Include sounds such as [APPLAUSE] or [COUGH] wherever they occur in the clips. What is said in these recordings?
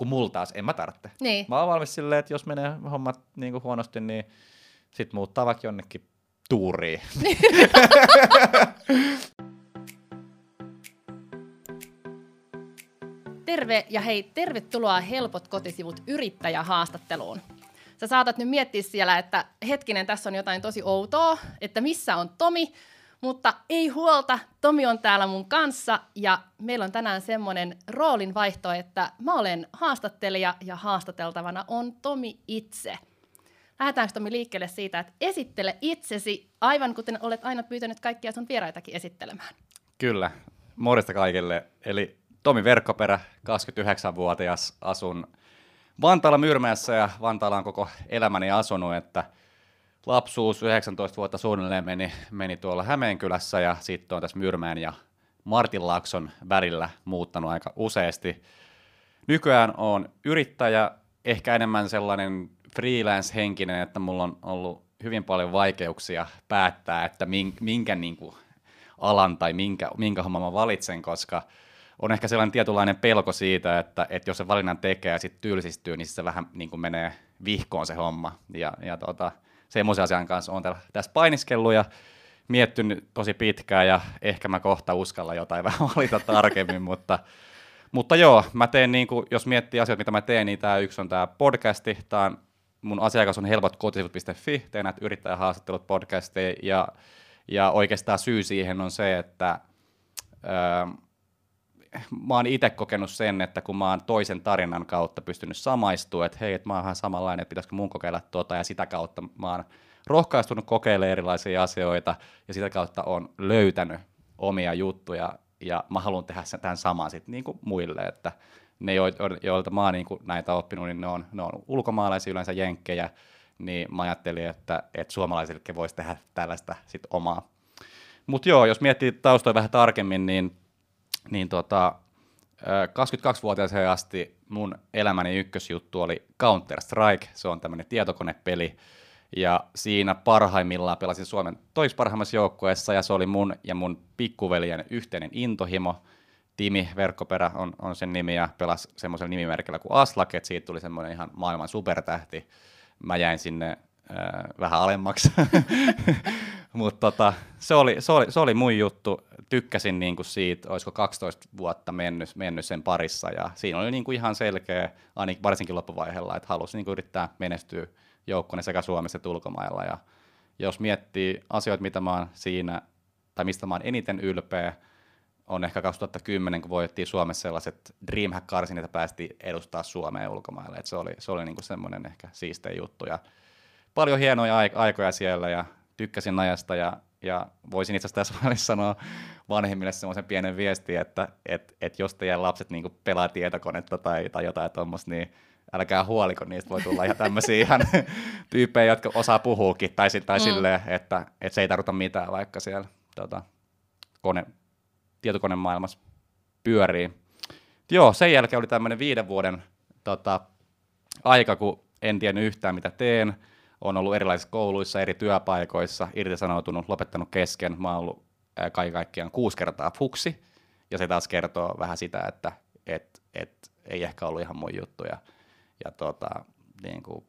kun mulla taas en mä tarvitse. Niin. Mä oon valmis silleen, että jos menee hommat niin kuin huonosti, niin sit muuttaa vaikka jonnekin tuuriin. [LAUGHS] Terve ja hei, tervetuloa Helpot kotisivut yrittäjähaastatteluun. Sä saatat nyt miettiä siellä, että hetkinen, tässä on jotain tosi outoa, että missä on Tomi, mutta ei huolta, Tomi on täällä mun kanssa ja meillä on tänään semmoinen roolin vaihto, että mä olen haastattelija ja haastateltavana on Tomi itse. Lähdetäänkö Tomi liikkeelle siitä, että esittele itsesi, aivan kuten olet aina pyytänyt kaikkia sun vieraitakin esittelemään. Kyllä, morjesta kaikille. Eli Tomi Verkkoperä, 29-vuotias, asun Vantaalla Myrmäessä ja Vantaalla on koko elämäni asunut, että lapsuus 19 vuotta suunnilleen meni, meni tuolla Hämeenkylässä ja sitten on tässä Myrmään ja Martinlaakson välillä muuttanut aika useasti. Nykyään on yrittäjä, ehkä enemmän sellainen freelance-henkinen, että mulla on ollut hyvin paljon vaikeuksia päättää, että minkä, niin kuin, alan tai minkä, minkä homman mä valitsen, koska on ehkä sellainen tietynlainen pelko siitä, että, että jos se valinnan tekee ja sitten tylsistyy, niin se vähän niin kuin menee vihkoon se homma. Ja, ja tota, semmoisen asian kanssa on tässä painiskellut ja miettinyt tosi pitkään ja ehkä mä kohta uskalla jotain [LAUGHS] vähän valita tarkemmin, mutta, mutta joo, mä teen niin kuin, jos miettii asioita, mitä mä teen, niin tämä yksi on tämä podcasti, tämä on, mun asiakas on helpotkotisivut.fi, teen näitä yrittäjähaastattelut podcasteja ja, ja oikeastaan syy siihen on se, että öö, mä oon itse kokenut sen, että kun mä oon toisen tarinan kautta pystynyt samaistumaan, että hei, että mä oon vähän samanlainen, että pitäisikö mun kokeilla tuota, ja sitä kautta mä oon rohkaistunut kokeilemaan erilaisia asioita, ja sitä kautta on löytänyt omia juttuja, ja mä haluan tehdä sen tämän saman sitten niin kuin muille, että ne, joilta mä oon niin näitä oppinut, niin ne on, ne on ulkomaalaisia yleensä jenkkejä, niin mä ajattelin, että, että suomalaisillekin voisi tehdä tällaista sit omaa. Mutta joo, jos miettii taustoja vähän tarkemmin, niin niin tota, 22-vuotiaaseen asti mun elämäni ykkösjuttu oli Counter-Strike, se on tämmöinen tietokonepeli, ja siinä parhaimmillaan pelasin Suomen toisi parhaimmassa joukkueessa, ja se oli mun ja mun pikkuveljen yhteinen intohimo. Timi Verkkoperä on, on sen nimi, ja pelasi semmoisella nimimerkillä kuin Aslak, että siitä tuli semmoinen ihan maailman supertähti. Mä jäin sinne äh, vähän alemmaksi, [LAUGHS] mutta tota, se, oli, se, oli, se oli mun juttu tykkäsin niin kuin siitä, olisiko 12 vuotta mennyt, mennyt sen parissa, ja siinä oli niin kuin ihan selkeä, ainakin varsinkin loppuvaiheella, että halusin niin kuin yrittää menestyä joukkone sekä Suomessa että ulkomailla, ja jos miettii asioita, mitä mä oon siinä, tai mistä mä oon eniten ylpeä, on ehkä 2010, kun voitettiin Suomessa sellaiset Dreamhack-karsin, että päästiin edustaa Suomea ulkomaille. Et se oli, se oli niinku semmoinen ehkä siistein juttu. Ja paljon hienoja aikoja siellä ja tykkäsin ajasta ja ja voisin itse asiassa tässä välissä sanoa vanhemmille semmoisen pienen viestin, että et, et jos teidän lapset niin pelaa tietokonetta tai, tai jotain tuommoista, niin älkää huoliko, niistä voi tulla ihan tämmöisiä [LAUGHS] ihan tyyppejä, jotka osaa puhuukin, tai, tai mm. silleen, että, että se ei tarkoita mitään, vaikka siellä tota, kone, tietokonemaailmassa pyörii. Joo, sen jälkeen oli tämmöinen viiden vuoden tota, aika, kun en tiennyt yhtään mitä teen, on ollut erilaisissa kouluissa, eri työpaikoissa, irtisanoutunut, lopettanut kesken. Mä oon ollut kaiken kaikkiaan kuusi kertaa fuksi, ja se taas kertoo vähän sitä, että et, et, ei ehkä ollut ihan mun juttu. Ja, ja tota, niin kuin,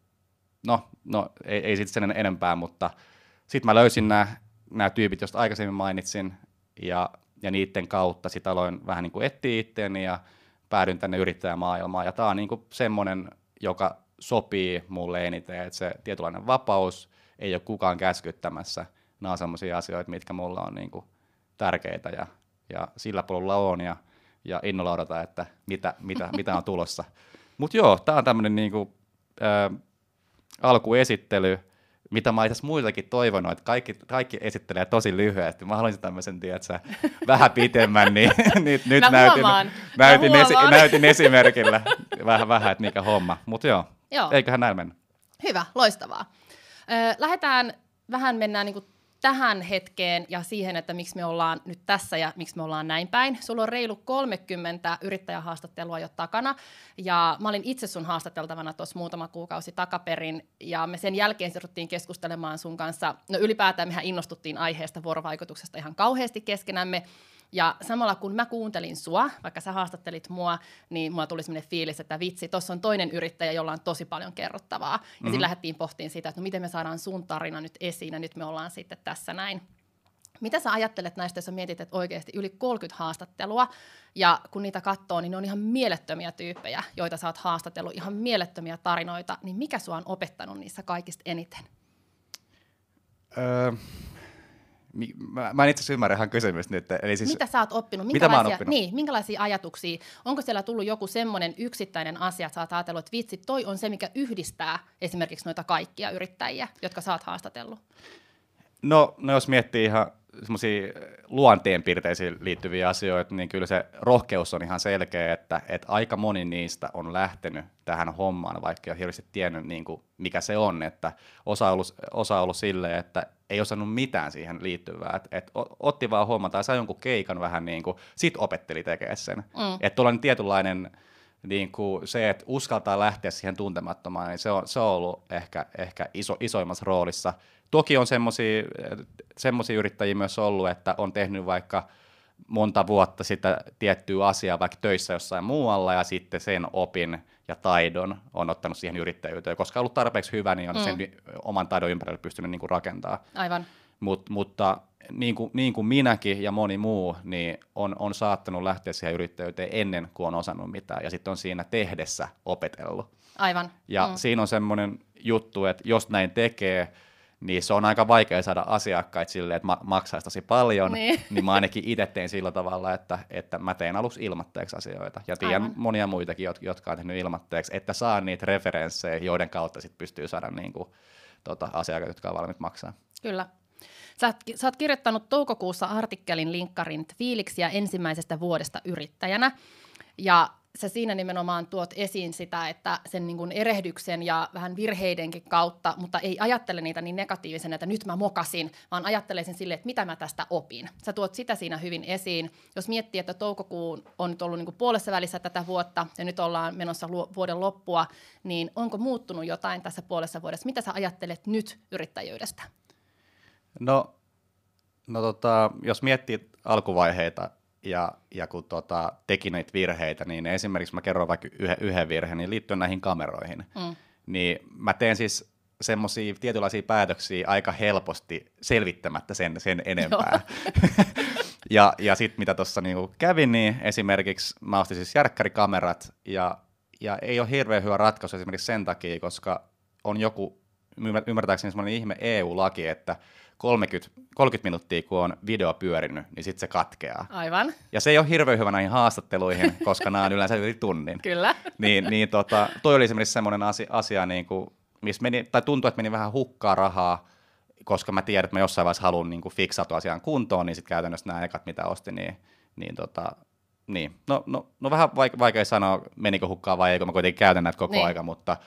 no, no, ei, ei sitten sen enempää, mutta sitten mä löysin nämä tyypit, joista aikaisemmin mainitsin, ja, ja niiden kautta sitten aloin vähän niin kuin etsiä itteeni ja päädyin tänne yrittäjämaailmaan. Ja tämä on niin kuin semmoinen, joka sopii mulle eniten, että se tietynlainen vapaus ei ole kukaan käskyttämässä. Nämä on sellaisia asioita, mitkä mulla on niin kuin tärkeitä ja, ja sillä polulla on ja, ja innolla odota, että mitä, mitä, [LAUGHS] mitä on tulossa. Mutta joo, tämä on tämmöinen niin kuin, äh, alkuesittely, mitä mä itse muiltakin toivonut, että kaikki, kaikki esittelee tosi lyhyesti. Mä haluaisin tämmöisen, tiedätkö, vähän pitemmän, niin [LAUGHS] nyt, nyt näytin, näytin, esi, näytin esimerkillä vähän, vähän, että mikä homma. Mutta joo, Joo. Eiköhän näin mennä. Hyvä, loistavaa. Ö, lähdetään, vähän mennään niin tähän hetkeen ja siihen, että miksi me ollaan nyt tässä ja miksi me ollaan näin päin. Sulla on reilu 30 yrittäjähaastattelua jo takana ja mä olin itse sun haastateltavana tuossa muutama kuukausi takaperin ja me sen jälkeen siruttiin keskustelemaan sun kanssa. No ylipäätään mehän innostuttiin aiheesta vuorovaikutuksesta ihan kauheasti keskenämme Ja samalla kun mä kuuntelin sua, vaikka sä haastattelit mua, niin mulla tuli sellainen fiilis, että vitsi, tuossa on toinen yrittäjä, jolla on tosi paljon kerrottavaa. Ja mm-hmm. sitten lähdettiin pohtiin sitä, että no miten me saadaan sun tarina nyt esiin, ja nyt me ollaan sitten tässä näin. Mitä sä ajattelet näistä, jos mietit, että oikeasti yli 30 haastattelua, ja kun niitä katsoo, niin ne on ihan mielettömiä tyyppejä, joita sä oot haastatellut, ihan mielettömiä tarinoita, niin mikä sua on opettanut niissä kaikista eniten? Öö, mä, mä en itse asiassa ymmärrä ihan kysymystä nyt. Eli siis, mitä sä oot oppinut? Mitä mä oon oppinut? Niin, minkälaisia ajatuksia? Onko siellä tullut joku semmoinen yksittäinen asia, että sä oot ajatellut, että vitsi, toi on se, mikä yhdistää esimerkiksi noita kaikkia yrittäjiä, jotka sä oot haastatellut? No, no jos miettii ihan semmoisia luonteenpiirteisiin liittyviä asioita, niin kyllä se rohkeus on ihan selkeä, että, että aika moni niistä on lähtenyt tähän hommaan, vaikka ei ole hirveästi tiennyt, niin kuin, mikä se on. Että osa on ollut, osa on ollut silleen, että ei osannut mitään siihen liittyvää. Et, et otti vaan huomata tai sai jonkun keikan vähän niin kuin, sit opetteli tekemään sen. Mm. Että tuollainen tietynlainen niin kuin se, että uskaltaa lähteä siihen tuntemattomaan, niin se on, se on ollut ehkä, ehkä iso, isoimmassa roolissa. Toki on semmoisia yrittäjiä myös ollut, että on tehnyt vaikka monta vuotta sitä tiettyä asiaa vaikka töissä jossain muualla ja sitten sen opin ja taidon on ottanut siihen yrittäjyyteen. Koska on ollut tarpeeksi hyvä, niin on mm. sen oman taidon ympärille pystynyt niin kuin rakentaa. Aivan. Mut, mutta niin kuin, niin kuin minäkin ja moni muu, niin on, on saattanut lähteä siihen yrittäjyyteen ennen kuin on osannut mitään, ja sitten on siinä tehdessä opetellut. Aivan. Ja mm. siinä on semmoinen juttu, että jos näin tekee, niin se on aika vaikea saada asiakkaita silleen, että ma- maksaisi tosi paljon, niin. [LAUGHS] niin mä ainakin itse tein sillä tavalla, että, että mä tein aluksi ilmatteeksi asioita. Ja tiedän Aivan. monia muitakin, jotka on tehnyt ilmatteeksi, että saa niitä referenssejä, joiden kautta sit pystyy saada niin kuin, tota, asiakkaita, jotka on valmiit maksaa. Kyllä. Sä oot, sä oot kirjoittanut toukokuussa artikkelin linkkarin fiiliksiä ensimmäisestä vuodesta yrittäjänä. Ja sä siinä nimenomaan tuot esiin sitä, että sen niin kuin erehdyksen ja vähän virheidenkin kautta, mutta ei ajattele niitä niin negatiivisena, että nyt mä mokasin, vaan ajattele sen silleen, että mitä mä tästä opin. Sä tuot sitä siinä hyvin esiin. Jos miettii, että toukokuun on nyt ollut niin kuin puolessa välissä tätä vuotta ja nyt ollaan menossa vuoden loppua, niin onko muuttunut jotain tässä puolessa vuodessa? Mitä sä ajattelet nyt yrittäjyydestä? No, no tota, jos miettii alkuvaiheita ja, ja kun tota, teki näitä virheitä, niin esimerkiksi mä kerron vaikka yhden, yhden virheen, niin liittyen näihin kameroihin, mm. niin mä teen siis semmoisia tietynlaisia päätöksiä aika helposti selvittämättä sen, sen enempää. [LAUGHS] ja ja sitten mitä tuossa niinku kävin, niin esimerkiksi mä ostin siis järkkärikamerat, ja, ja ei ole hirveän hyvä ratkaisu esimerkiksi sen takia, koska on joku, ymmärtääkseni semmoinen ihme EU-laki, että 30, 30 minuuttia, kun on video pyörinyt, niin sitten se katkeaa. Aivan. Ja se ei ole hirveän hyvä näihin haastatteluihin, [LAUGHS] koska nämä on yleensä yli tunnin. Kyllä. Niin, niin tota, toi oli esimerkiksi semmoinen asia, asia niin kuin, missä meni, tai tuntui, että meni vähän hukkaa rahaa, koska mä tiedän, että mä jossain vaiheessa haluan niin kuin fiksata asian kuntoon, niin sitten käytännössä nämä ekat, mitä ostin, niin, niin, tota, niin. No, no, no vähän vaike- vaikea sanoa, menikö hukkaa vai eikö, mä kuitenkin käytän näitä koko niin. aika, mutta,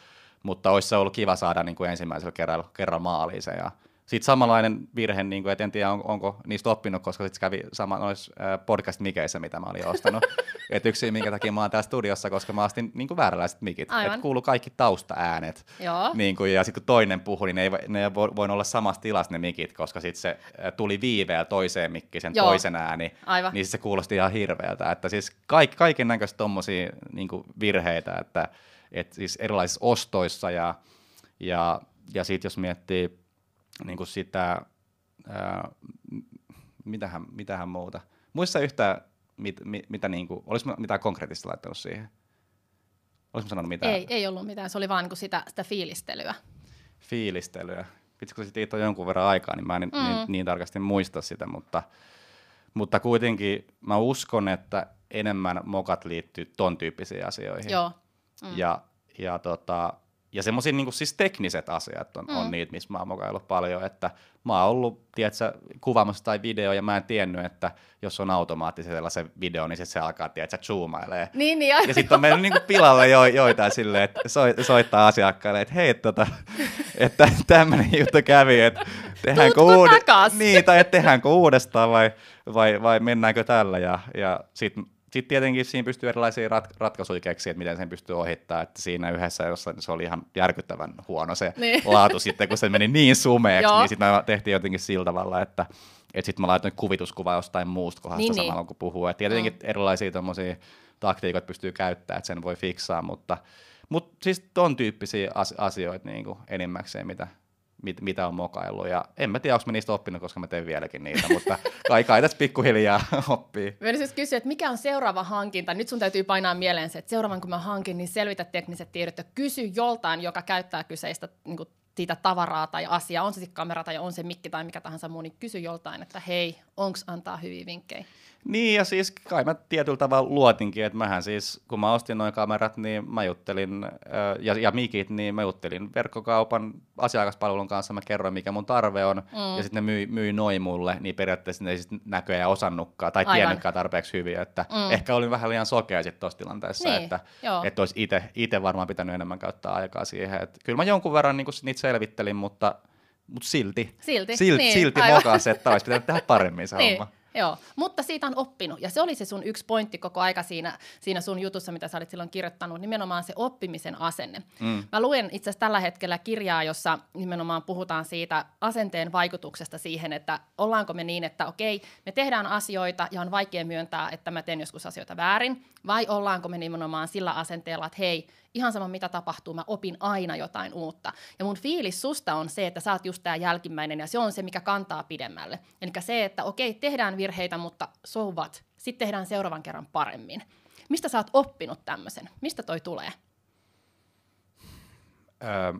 mutta olisi se ollut kiva saada niin kuin ensimmäisellä kerralla, kerralla maaliin se, ja sitten samanlainen virhe, niin kuin, et en tiedä on, onko niistä oppinut, koska sitten kävi sama noissa podcast mikeissä, mitä mä olin ostanut. [LAUGHS] et yksi minkä takia mä oon täällä studiossa, koska mä ostin niin kuin vääränlaiset mikit. Että kuuluu kaikki taustaäänet. Niin kuin, ja sitten kun toinen puhui, niin ne ei, ne ei voi olla samassa tilassa ne mikit, koska sitten se tuli viiveellä toiseen mikkiin sen Joo. toisen ääni. Aivan. Niin se kuulosti ihan hirveältä. Että siis kaik, kaiken näköistä tommosia niin virheitä, että et siis erilaisissa ostoissa ja, ja, ja sitten jos miettii niin kuin sitä, ää, mitähän, mitähän muuta. Muissa yhtään, mit, mit, mitä niin kuin, olisi mitään konkreettista laittanut siihen? Olisiko sanonut mitään? Ei, ei ollut mitään, se oli vaan niin sitä, sitä fiilistelyä. Fiilistelyä. Vitsi, kun siitä on jonkun verran aikaa, niin mä en mm. niin, niin tarkasti muista sitä, mutta, mutta kuitenkin mä uskon, että enemmän mokat liittyy ton tyyppisiin asioihin. Joo. Mm. Ja, ja tota, ja semmoisia niin siis tekniset asiat on, mm. on niitä, missä mä oon mokaillut paljon, että mä oon ollut, tiedätkö, kuvaamassa tai video, ja mä en tiennyt, että jos on automaattisella se video, niin se alkaa, tiedätkö, zoomailee. Niin, niin, ja sitten on mennyt niin pilalle jo, joitain silleen, että soittaa asiakkaille, että hei, tota, että tämmöinen juttu kävi, että tehdäänkö, uud- niin, tai että tehdäänkö uudestaan vai, vai, vai mennäänkö tällä, ja, ja sitten sitten tietenkin siinä pystyy erilaisia rat- ratkaisuja keksiä, että miten sen pystyy ohittamaan, että siinä yhdessä jossain se oli ihan järkyttävän huono se Niin. [LAUGHS] laatu sitten, kun se meni niin sumeeksi, niin sitten me tehtiin jotenkin sillä tavalla, että että sitten mä laitoin kuvituskuva jostain muusta kohdasta Niin, niin, niin. samalla kun puhuu. Et tietenkin mm. erilaisia tommosia taktiikoita pystyy käyttämään, että sen voi fiksaa, mutta, mutta siis ton tyyppisiä as- asioita niin kuin enimmäkseen, mitä, mit, mitä on mokaillut. Ja en mä tiedä, onko mä niistä oppinut, koska mä teen vieläkin niitä, mutta [LAUGHS] kai, kai tässä pikkuhiljaa [LAUGHS] oppii. Mä siis kysyä, että mikä on seuraava hankinta? Nyt sun täytyy painaa mieleen se, että seuraavan kun mä hankin, niin selvitä tekniset tiedot ja kysy joltain, joka käyttää kyseistä niin kuin, siitä tavaraa tai asiaa, on se sitten kamera tai on se mikki tai mikä tahansa muu, niin kysy joltain, että hei, onks antaa hyviä vinkkejä? Niin, ja siis kai mä tietyllä tavalla luotinkin, että mähän siis, kun mä ostin noin kamerat, niin mä juttelin, äh, ja, ja mikit, niin mä juttelin verkkokaupan asiakaspalvelun kanssa, mä kerroin, mikä mun tarve on, mm. ja sitten ne myi, myi noin mulle, niin periaatteessa ne ei sitten näköjään osannutkaan, tai Aivan. tiennytkään tarpeeksi hyvin, että mm. ehkä olin vähän liian sokea sitten tuossa tilanteessa, Niin, että, joo. että olisi ite, ite varmaan pitänyt enemmän käyttää aikaa siihen, että kyllä mä jonkun verran niin niitä selvittelin, mutta, mutta silti, Silti, silti, niin, silti mokas, että olisi pitänyt tehdä paremmin se Niin, homma. Joo. Mutta siitä on oppinut. Ja se oli se sun yksi pointti koko aika siinä, siinä sun jutussa, mitä sä olit silloin kirjoittanut, nimenomaan se oppimisen asenne. Mm. Mä luen itse asiassa tällä hetkellä kirjaa, jossa nimenomaan puhutaan siitä asenteen vaikutuksesta siihen, että ollaanko me niin, että okei, me tehdään asioita ja on vaikea myöntää, että mä teen joskus asioita väärin, vai ollaanko me nimenomaan sillä asenteella, että hei, ihan sama mitä tapahtuu, mä opin aina jotain uutta. Ja mun fiilis susta on se, että sä oot just tää jälkimmäinen ja se on se, mikä kantaa pidemmälle. Eli se, että okei, tehdään virheitä, mutta so what? Sitten tehdään seuraavan kerran paremmin. Mistä sä oot oppinut tämmöisen? Mistä toi tulee? Öö,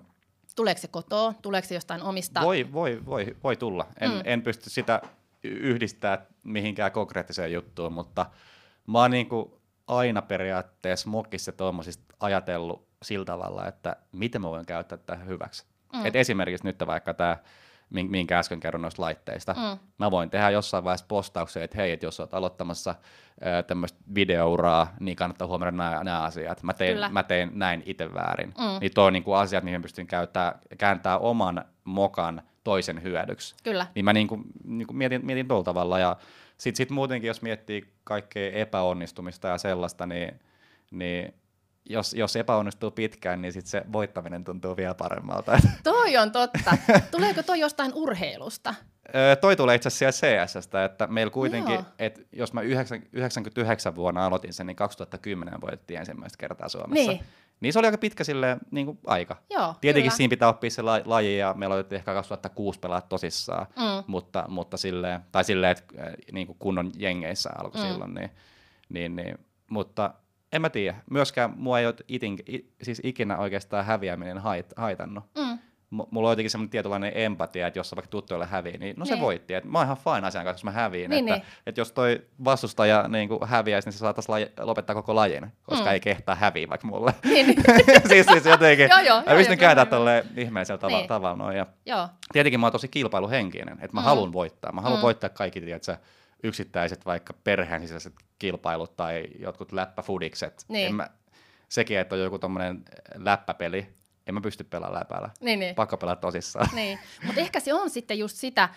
Tuleeko se kotoa? Tuleeko se jostain omista? Voi, voi, voi, voi tulla. En, Mm. en pysty sitä yhdistää mihinkään konkreettiseen juttuun, mutta mä oon niinku aina periaatteessa mokissa tuommoisista ajatellut sillä tavalla, että miten mä voin käyttää tätä hyväksi. Mm. Et esimerkiksi nyt vaikka tämä, minkä äsken kerron noista laitteista, Mm. mä voin tehdä jossain vaiheessa postauksen, että hei, että jos olet aloittamassa tämmöistä videouraa, niin kannattaa huomioida nämä, nämä asiat. Mä tein, Kyllä. mä tein näin itse väärin. Mm. Niin toi on niinku asiat, mihin pystyn käyttää, kääntää oman mokan toisen hyödyksi. Kyllä. Niin mä niinku, niinku mietin, mietin tuolla tavalla. Ja sitten sit muutenkin, jos miettii kaikkea epäonnistumista ja sellaista, niin, niin jos, jos epäonnistuu pitkään, niin sit se voittaminen tuntuu vielä paremmalta. Toi on totta. Tuleeko toi jostain urheilusta? Öö, toi tulee itse asiassa CSSstä, että meillä kuitenkin, että jos mä 9, 99 vuonna aloitin sen, niin 2010 voitettiin ensimmäistä kertaa Suomessa. Niin. Niin se oli aika pitkä silleen, niin kuin aika. Joo, Tietenkin kyllä. siinä pitää oppia se la- laji, ja meillä oli ehkä 2006 pelaa tosissaan, Mm. mutta, mutta silleen, tai silleen, että niin kuin kunnon jengeissä alkoi Mm. silloin, niin, niin, niin, mutta en mä tiedä. Myöskään mua ei ole itin, siis ikinä oikeastaan häviäminen hait, haitannut. Mm. Mulla on jotenkin semmoinen tietynlainen empatia, että jos se vaikka tuttuille hävii, niin no se Niin. voitti. Et mä oon ihan fine asian kanssa, jos mä häviin. Niin, että, niin. että jos toi vastustaja niin kuin häviäisi, niin se saataisiin laji, lopettaa koko lajin, koska Mm. ei kehtaa häviä vaikka mulle. Niin, niin. [LAUGHS] siis, siis jotenkin, Joo, joo, mä pystyn joo. tolleen ihmeellisellä tava- Niin. tavalla noin. Ja Joo, tietenkin mä oon tosi kilpailuhenkinen, että mä Mm. haluan voittaa. Mä haluan mm. voittaa kaikki tiedätkö, yksittäiset vaikka perheen sisäiset kilpailut tai jotkut läppäfudikset. Niin. En mä, sekin, että on joku tommonen läppäpeli, en mä pysty pelaamaan läpällä. niin, niin. Pakko pelaa tosissaan. niin. Mutta ehkä se on sitten just sitä,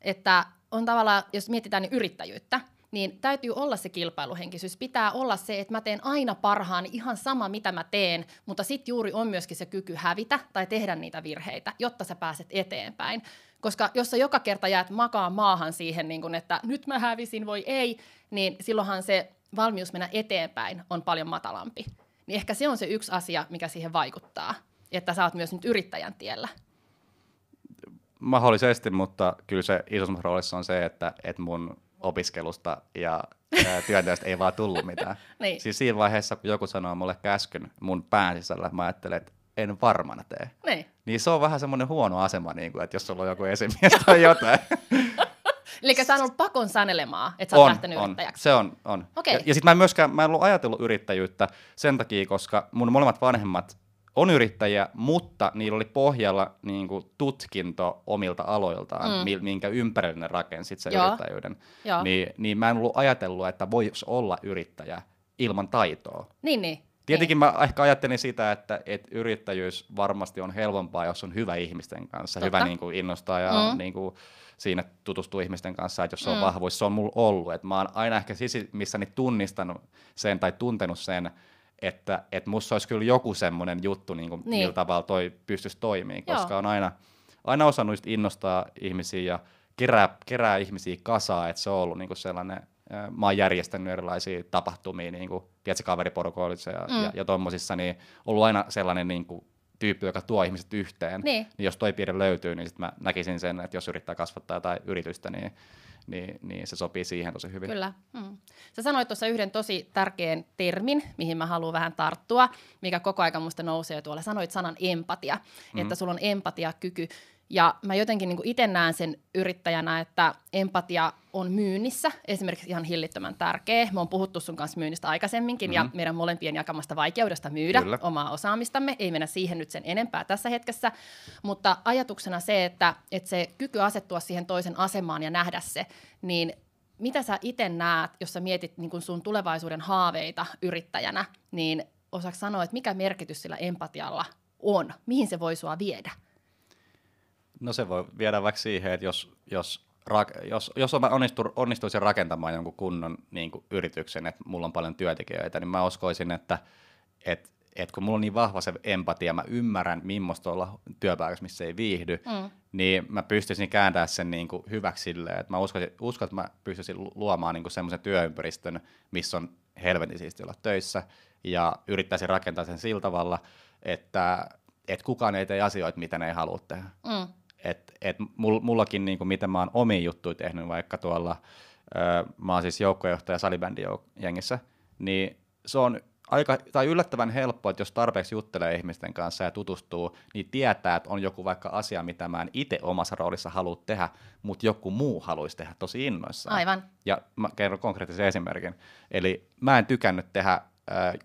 että on tavallaan, jos mietitään niin yrittäjyyttä, niin täytyy olla se kilpailuhenkisyys. Pitää olla se, että mä teen aina parhaani ihan sama, mitä mä teen, mutta sitten juuri on myöskin se kyky hävitä tai tehdä niitä virheitä, jotta sä pääset eteenpäin. Koska jos sä joka kerta jäät makaa maahan siihen, niin kun, että nyt mä hävisin, voi ei, niin silloinhan se valmius mennä eteenpäin on paljon matalampi. Niin ehkä se on se yksi asia, mikä siihen vaikuttaa, että sä oot myös nyt yrittäjän tiellä. Mahdollisesti, mutta kyllä se isommassa roolissa on se, että, että mun opiskelusta ja työnteosta ei vaan tullut mitään. [LAUGHS] Niin. Siis siinä vaiheessa, kun joku sanoo mulle käskyn mun pään sisällä, mä ajattelen, että en varmana tee. Niin. Niin se on vähän semmoinen huono asema, niin kuin, että jos sulla on joku esimies tai [LAUGHS] jotain. [LAUGHS] Eli sä oot ollut pakon sanelemaa, että sä oot lähtenyt on, yrittäjäksi. se on, on. Okei. Ja, ja sitten mä en myöskään, mä en ollut ajatellut yrittäjyyttä sen takia, koska mun molemmat vanhemmat on yrittäjiä, mutta niillä oli pohjalla niin kuin, tutkinto omilta aloiltaan, Mm. minkä ympärille ne rakensit sen Joo. yrittäjyyden. Joo. Niin, niin mä en ollut ajatellut, että voisi olla yrittäjä ilman taitoa. Niin, niin. Tietenkin mä ehkä ajattelin sitä, että, että yrittäjyys varmasti on helpompaa, jos on hyvä ihmisten kanssa, Totta. hyvä niin kuin innostaa ja Mm. niin kuin siinä tutustuu ihmisten kanssa, että jos se on Mm. vahvuus, se on mulla ollut. Että mä oon aina ehkä sisimmissäni tunnistanut sen tai tuntenut sen, että, että musta olisi kyllä joku semmoinen juttu, niin kuin Niin. millä tavalla toi pystyisi toimimaan, Joo. koska on aina, aina osannut innostaa ihmisiä ja kerää, kerää ihmisiä kasaa, että se on ollut niin kuin sellainen, mä oon järjestänyt erilaisia tapahtumia, niin kuin, tiedätkö, kaveriporukoissa ja, Mm. ja, ja tommosissa, niin ollut aina sellainen niin kuin, tyyppi, joka tuo ihmiset yhteen. Niin. niin jos toi piirre löytyy, niin sit mä näkisin sen, että jos yrittää kasvattaa jotain yritystä, niin, niin, niin se sopii siihen tosi hyvin. Kyllä. Mm. Sä sanoit tuossa yhden tosi tärkeän termin, mihin mä haluan vähän tarttua, mikä koko ajan musta nousee tuolla. Sanoit sanan empatia, mm. että sulla on empatiakyky. Ja mä jotenkin niin itse näen sen yrittäjänä, että empatia on myynnissä esimerkiksi ihan hillittömän tärkeä. Me on puhuttu sun kanssa myynnistä aikaisemminkin mm-hmm. ja meidän molempien jakamasta vaikeudesta myydä Kyllä. omaa osaamistamme. Ei mennä siihen nyt sen enempää tässä hetkessä, mutta ajatuksena se, että, että se kyky asettua siihen toisen asemaan ja nähdä se, niin mitä sä itse näet, jos sä mietit niin kun sun tulevaisuuden haaveita yrittäjänä, niin osaako sanoa, että mikä merkitys sillä empatialla on? Mihin se voi sua viedä? No se voi viedä vaikka siihen, että jos, jos, rak, jos, jos mä onnistu, onnistuisin rakentamaan jonkun kunnon niin kuin yrityksen, että mulla on paljon työntekijöitä, niin mä uskoisin, että et, et kun mulla on niin vahva se empatia, mä ymmärrän, millaista olla työpaikassa, missä ei viihdy, Mm. niin mä pystyisin kääntämään sen niin kuin hyväksi silleen, että mä uskon, uskon, että mä pystyisin lu- luomaan niin semmoisen työympäristön, missä on helvetin siisti olla töissä, ja yrittäisin rakentaa sen sillä tavalla, että, että kukaan ei tee asioita, mitä ne ei halua tehdä Mm. Et, et mul, mullakin, niin kuin, miten mä oon omia juttuja tehnyt, vaikka tuolla, ö, mä oon siis joukkojohtaja salibändin jouk- jengissä, niin se on aika, tai yllättävän helppo, että jos tarpeeksi juttelee ihmisten kanssa ja tutustuu, niin tietää, että on joku vaikka asia, mitä mä en itse omassa roolissa halua tehdä, mutta joku muu haluaisi tehdä tosi innoissaan. Aivan. Ja mä kerron konkreettisen esimerkin. Eli mä en tykännyt tehdä äh,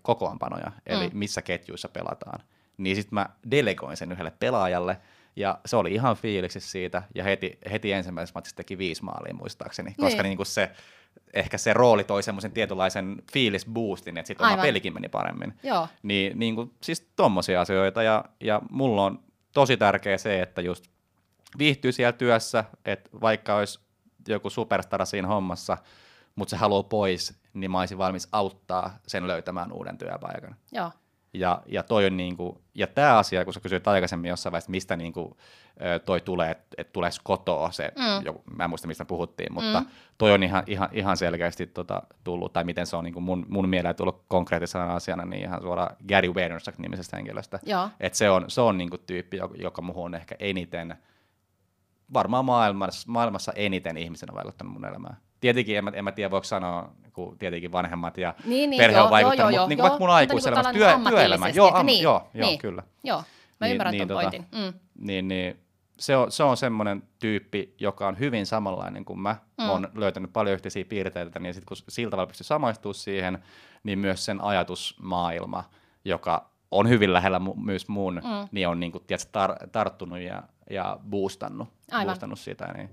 kokoonpanoja, eli mm. missä ketjuissa pelataan. Niin sitten mä delegoin sen yhdelle pelaajalle, ja se oli ihan fiiliksi siitä, ja heti, heti ensimmäisessä matsissa teki viisi maalia muistaakseni, koska Niin. niin. Niin se, ehkä se rooli toi semmoisen tietynlaisen fiilisboostin, että sitten oma pelikin meni paremmin. Joo. Niin, niin kuin, siis tommosia asioita, ja, ja mulla on tosi tärkeä se, että just viihtyy siellä työssä, että vaikka olisi joku superstara siinä hommassa, mutta se haluaa pois, niin mä olisin valmis auttaa sen löytämään uuden työpaikan. Joo. Ja, ja toi on niinku, ja tämä asia, kun sä kysyit aikaisemmin jossain vaiheessa, mistä niinku, ö, toi tulee, että et tulee kotoa se, Mm. joku, mä en muista mistä puhuttiin, mutta Mm. toi on ihan, ihan, ihan selkeästi tota, tullut, tai miten se on niinku mun, mun mieleen tullut konkreettisena asiana, niin ihan suoraan Gary Vaynerchuk nimisestä henkilöstä. Joo. Et se on, se on niinku tyyppi, joka, joka muuhun on ehkä eniten, varmaan maailmassa, maailmassa eniten ihmisenä vaikuttanut mun elämään. Tietenkin en mä, en mä tiedä, voiko sanoa, kun tietenkin vanhemmat ja Niin, niin, perhe joo, on vaikuttanut, joo, mutta joo, niin joo, vaikka mun mutta aikuiselämässä, niinku työ, työelämä, joo, am, niin, joo, joo, niin. kyllä. Joo. Mä Niin- ymmärrän niin ton tota- pointin. Mm. Niin, niin se on, se on semmoinen tyyppi, joka on hyvin samanlainen kuin mä. Mm. Mm. Olen löytänyt paljon yhteisiä piirteitä, niin sitten kun sillä tavalla pystyy samaistumaan siihen, niin myös sen ajatusmaailma, joka on hyvin lähellä mu- myös mun, Mm. mm. niin on niin kuin, tiedätkö, tar- tarttunut ja, ja boostannut, Aivan. boostannut sitä. Niin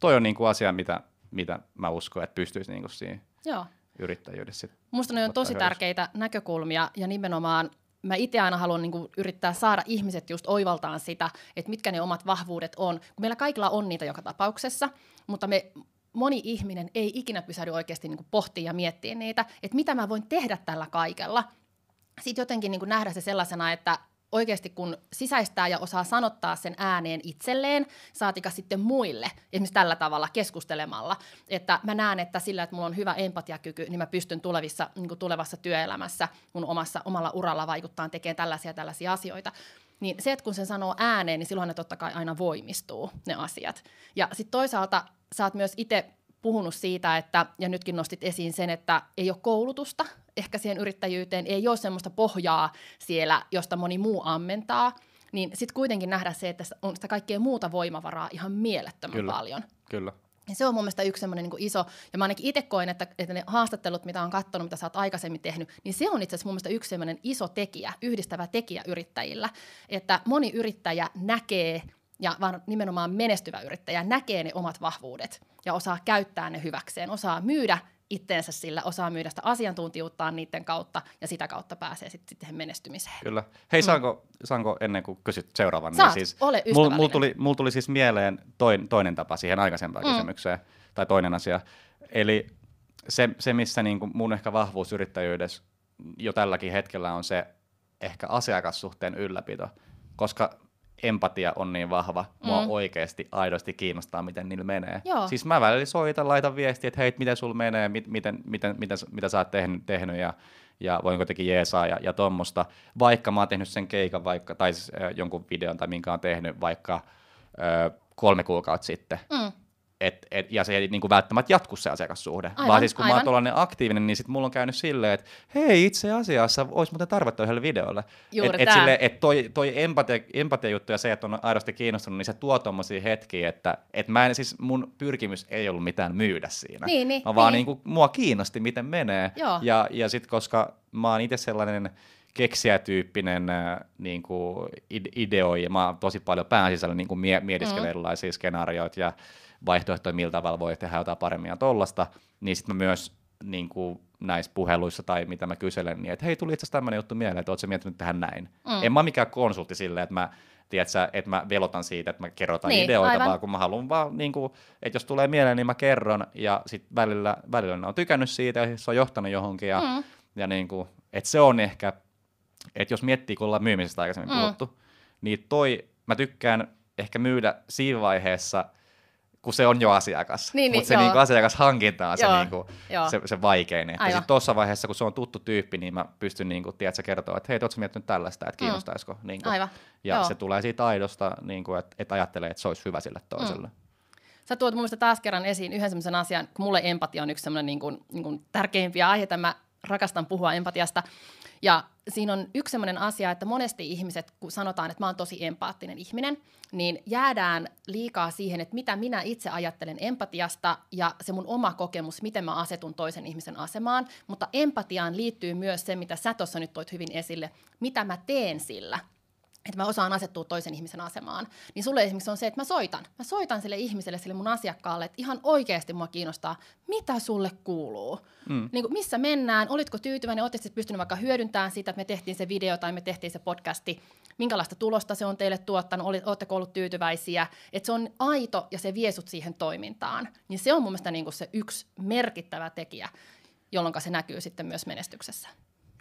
toi on niin kuin asia, mitä, mitä mä uskon, että pystyisi niin siinä Joo. yrittäjyydessä sit Musta ne on tosi hyödyksi. tärkeitä näkökulmia ja nimenomaan mä itse aina haluan niinku yrittää saada ihmiset just oivaltaan sitä, että mitkä ne omat vahvuudet on. Kun meillä kaikilla on niitä joka tapauksessa, mutta me moni ihminen ei ikinä pysähdy oikeasti niinku pohtimaan ja miettiä niitä, että mitä mä voin tehdä tällä kaikella. Sitten jotenkin niinku nähdä se sellaisena, että oikeasti kun sisäistää ja osaa sanottaa sen ääneen itselleen, saatika sitten muille, esimerkiksi tällä tavalla keskustelemalla, että mä näen, että sillä, että mulla on hyvä empatiakyky, niin mä pystyn tulevissa, niin tulevassa työelämässä mun omassa, omalla uralla vaikuttaa tekemään tällaisia tällaisia asioita. Niin se, että kun sen sanoo ääneen, niin silloin ne totta kai aina voimistuu, ne asiat. Ja sitten toisaalta sä oot myös itse puhunut siitä, että, ja nytkin nostit esiin sen, että ei ole koulutusta ehkä siihen yrittäjyyteen, ei ole semmoista pohjaa siellä, josta moni muu ammentaa, niin sitten kuitenkin nähdä se, että on sitä kaikkea muuta voimavaraa ihan mielettömän Kyllä. paljon. Kyllä. Ja se on mun mielestä yksi semmoinen niin iso, ja mä ainakin itse koen, että, että ne haastattelut, mitä on katsonut, mitä sä oot aikaisemmin tehnyt, niin se on itse asiassa mun mielestä yksi semmoinen iso tekijä, yhdistävä tekijä yrittäjillä, että moni yrittäjä näkee, ja vaan nimenomaan menestyvä yrittäjä näkee ne omat vahvuudet ja osaa käyttää ne hyväkseen, osaa myydä itteensä sillä, osaa myydä sitä asiantuntijuuttaan niiden kautta ja sitä kautta pääsee sitten sit siihen menestymiseen. Kyllä. Hei, saanko, saanko ennen kuin kysyt seuraavan? Saat, niin siis, ole mul, mul, tuli, mul tuli siis mieleen toin, toinen tapa siihen aikaisempaan mm. kysymykseen, tai toinen asia. Eli se, se missä niin kuin mun ehkä vahvuus yrittäjyydessä jo tälläkin hetkellä on se ehkä asiakassuhteen ylläpito, koska empatia on niin vahva, mua Mm. oikeasti aidosti kiinnostaa, miten niillä menee. Joo. Siis mä välillä soitan, laitan viestiä, että hei, miten sulla menee, mit, miten, miten, mitä, mitä sä oot tehnyt, tehnyt ja, ja voinko jotenkin jeesaa ja, ja tuommoista. Vaikka mä oon tehnyt sen keikan, vaikka, tai siis, äh, jonkun videon tai minkä oon tehnyt vaikka äh, kolme kuukautta sitten. Mm. Et, et, ja se ei niin kuin välttämättä jatku se asiakassuhde. Aivan, vaan siis kun mä oon aivan. tuollainen aktiivinen, niin sit mulla on käynyt silleen, että hei itse asiassa olisi muuten tarvetta yhdelle videolle. Juuri et, silleen, et toi, toi empatia, empatia juttu ja se, että on aidosti kiinnostunut, niin se tuo tommosia hetkiä, että et mä en, siis mun pyrkimys ei ollut mitään myydä siinä. Niin, niin, vaan niin. niin. Kuin, mua kiinnosti, miten menee. Joo. Ja, ja sit koska mä oon itse sellainen keksijätyyppinen äh, niin kuin ide- ideoija, mä tosi paljon pään sisällä niin kuin mie- mietiskelen Mm. erilaisia skenaarioita ja vaihtoehtoja, millä tavalla voi tehdä jotain paremmin ja tollasta, niin sitten mä myös niin kuin näissä puheluissa tai mitä mä kyselen, niin että hei, tuli itse asiassa tämmöinen juttu mieleen, että ootko miettinyt tähän näin. Mm. En mä ole mikään konsultti silleen, että mä, tiedätkö, että mä velotan siitä, että mä kerrotan Niin, ideoita, aivan. vaan kun mä haluan vaan, niin kuin, että jos tulee mieleen, niin mä kerron, ja sitten välillä, välillä ne on tykännyt siitä, ja se on johtanut johonkin, ja, Mm. ja niin kuin, että se on ehkä, että jos miettii, kun ollaan myymisestä aikaisemmin Mm. puhuttu, niin toi, mä tykkään ehkä myydä siinä vaiheessa, kun se on jo asiakas. Niin, niin, Mutta se joo. niinku asiakashankinta on se, Joo, niinku, joo. se, se vaikein. Että sitten tuossa vaiheessa, kun se on tuttu tyyppi, niin mä pystyn niinku, tiedätkö, kertoa, että hei, ootko miettinyt tällaista, että kiinnostaisiko. Mm. Niinku. Aivan, Ja joo. se tulee siitä aidosta, niinku, että et ajattelee, että se olisi hyvä sille toiselle. Mm. Sä tuot mun mielestä taas kerran esiin yhden sellaisen asian, kun mulle empatia on yksi semmoinen niin kuin, niin kuin tärkeimpiä aiheita, mä rakastan puhua empatiasta. Ja siinä on yksi semmoinen asia, että monesti ihmiset, kun sanotaan, että mä oon tosi empaattinen ihminen, niin jäädään liikaa siihen, että mitä minä itse ajattelen empatiasta ja se mun oma kokemus, miten mä asetun toisen ihmisen asemaan. Mutta empatiaan liittyy myös se, mitä sä tuossa nyt toit hyvin esille, mitä mä teen sillä että mä osaan asettua toisen ihmisen asemaan, niin sulle esimerkiksi on se, että mä soitan. Mä soitan sille ihmiselle, sille mun asiakkaalle, että ihan oikeasti mua kiinnostaa, mitä sulle kuuluu. Mm. Niin kuin, missä mennään, olitko tyytyväinen, oletko pystynyt vaikka hyödyntämään sitä, että me tehtiin se video tai me tehtiin se podcasti, minkälaista tulosta se on teille tuottanut, ootteko ollut tyytyväisiä, että se on aito ja se vie sut siihen toimintaan. Niin se on mun mielestä niin kuin se yksi merkittävä tekijä, jolloin se näkyy sitten myös menestyksessä.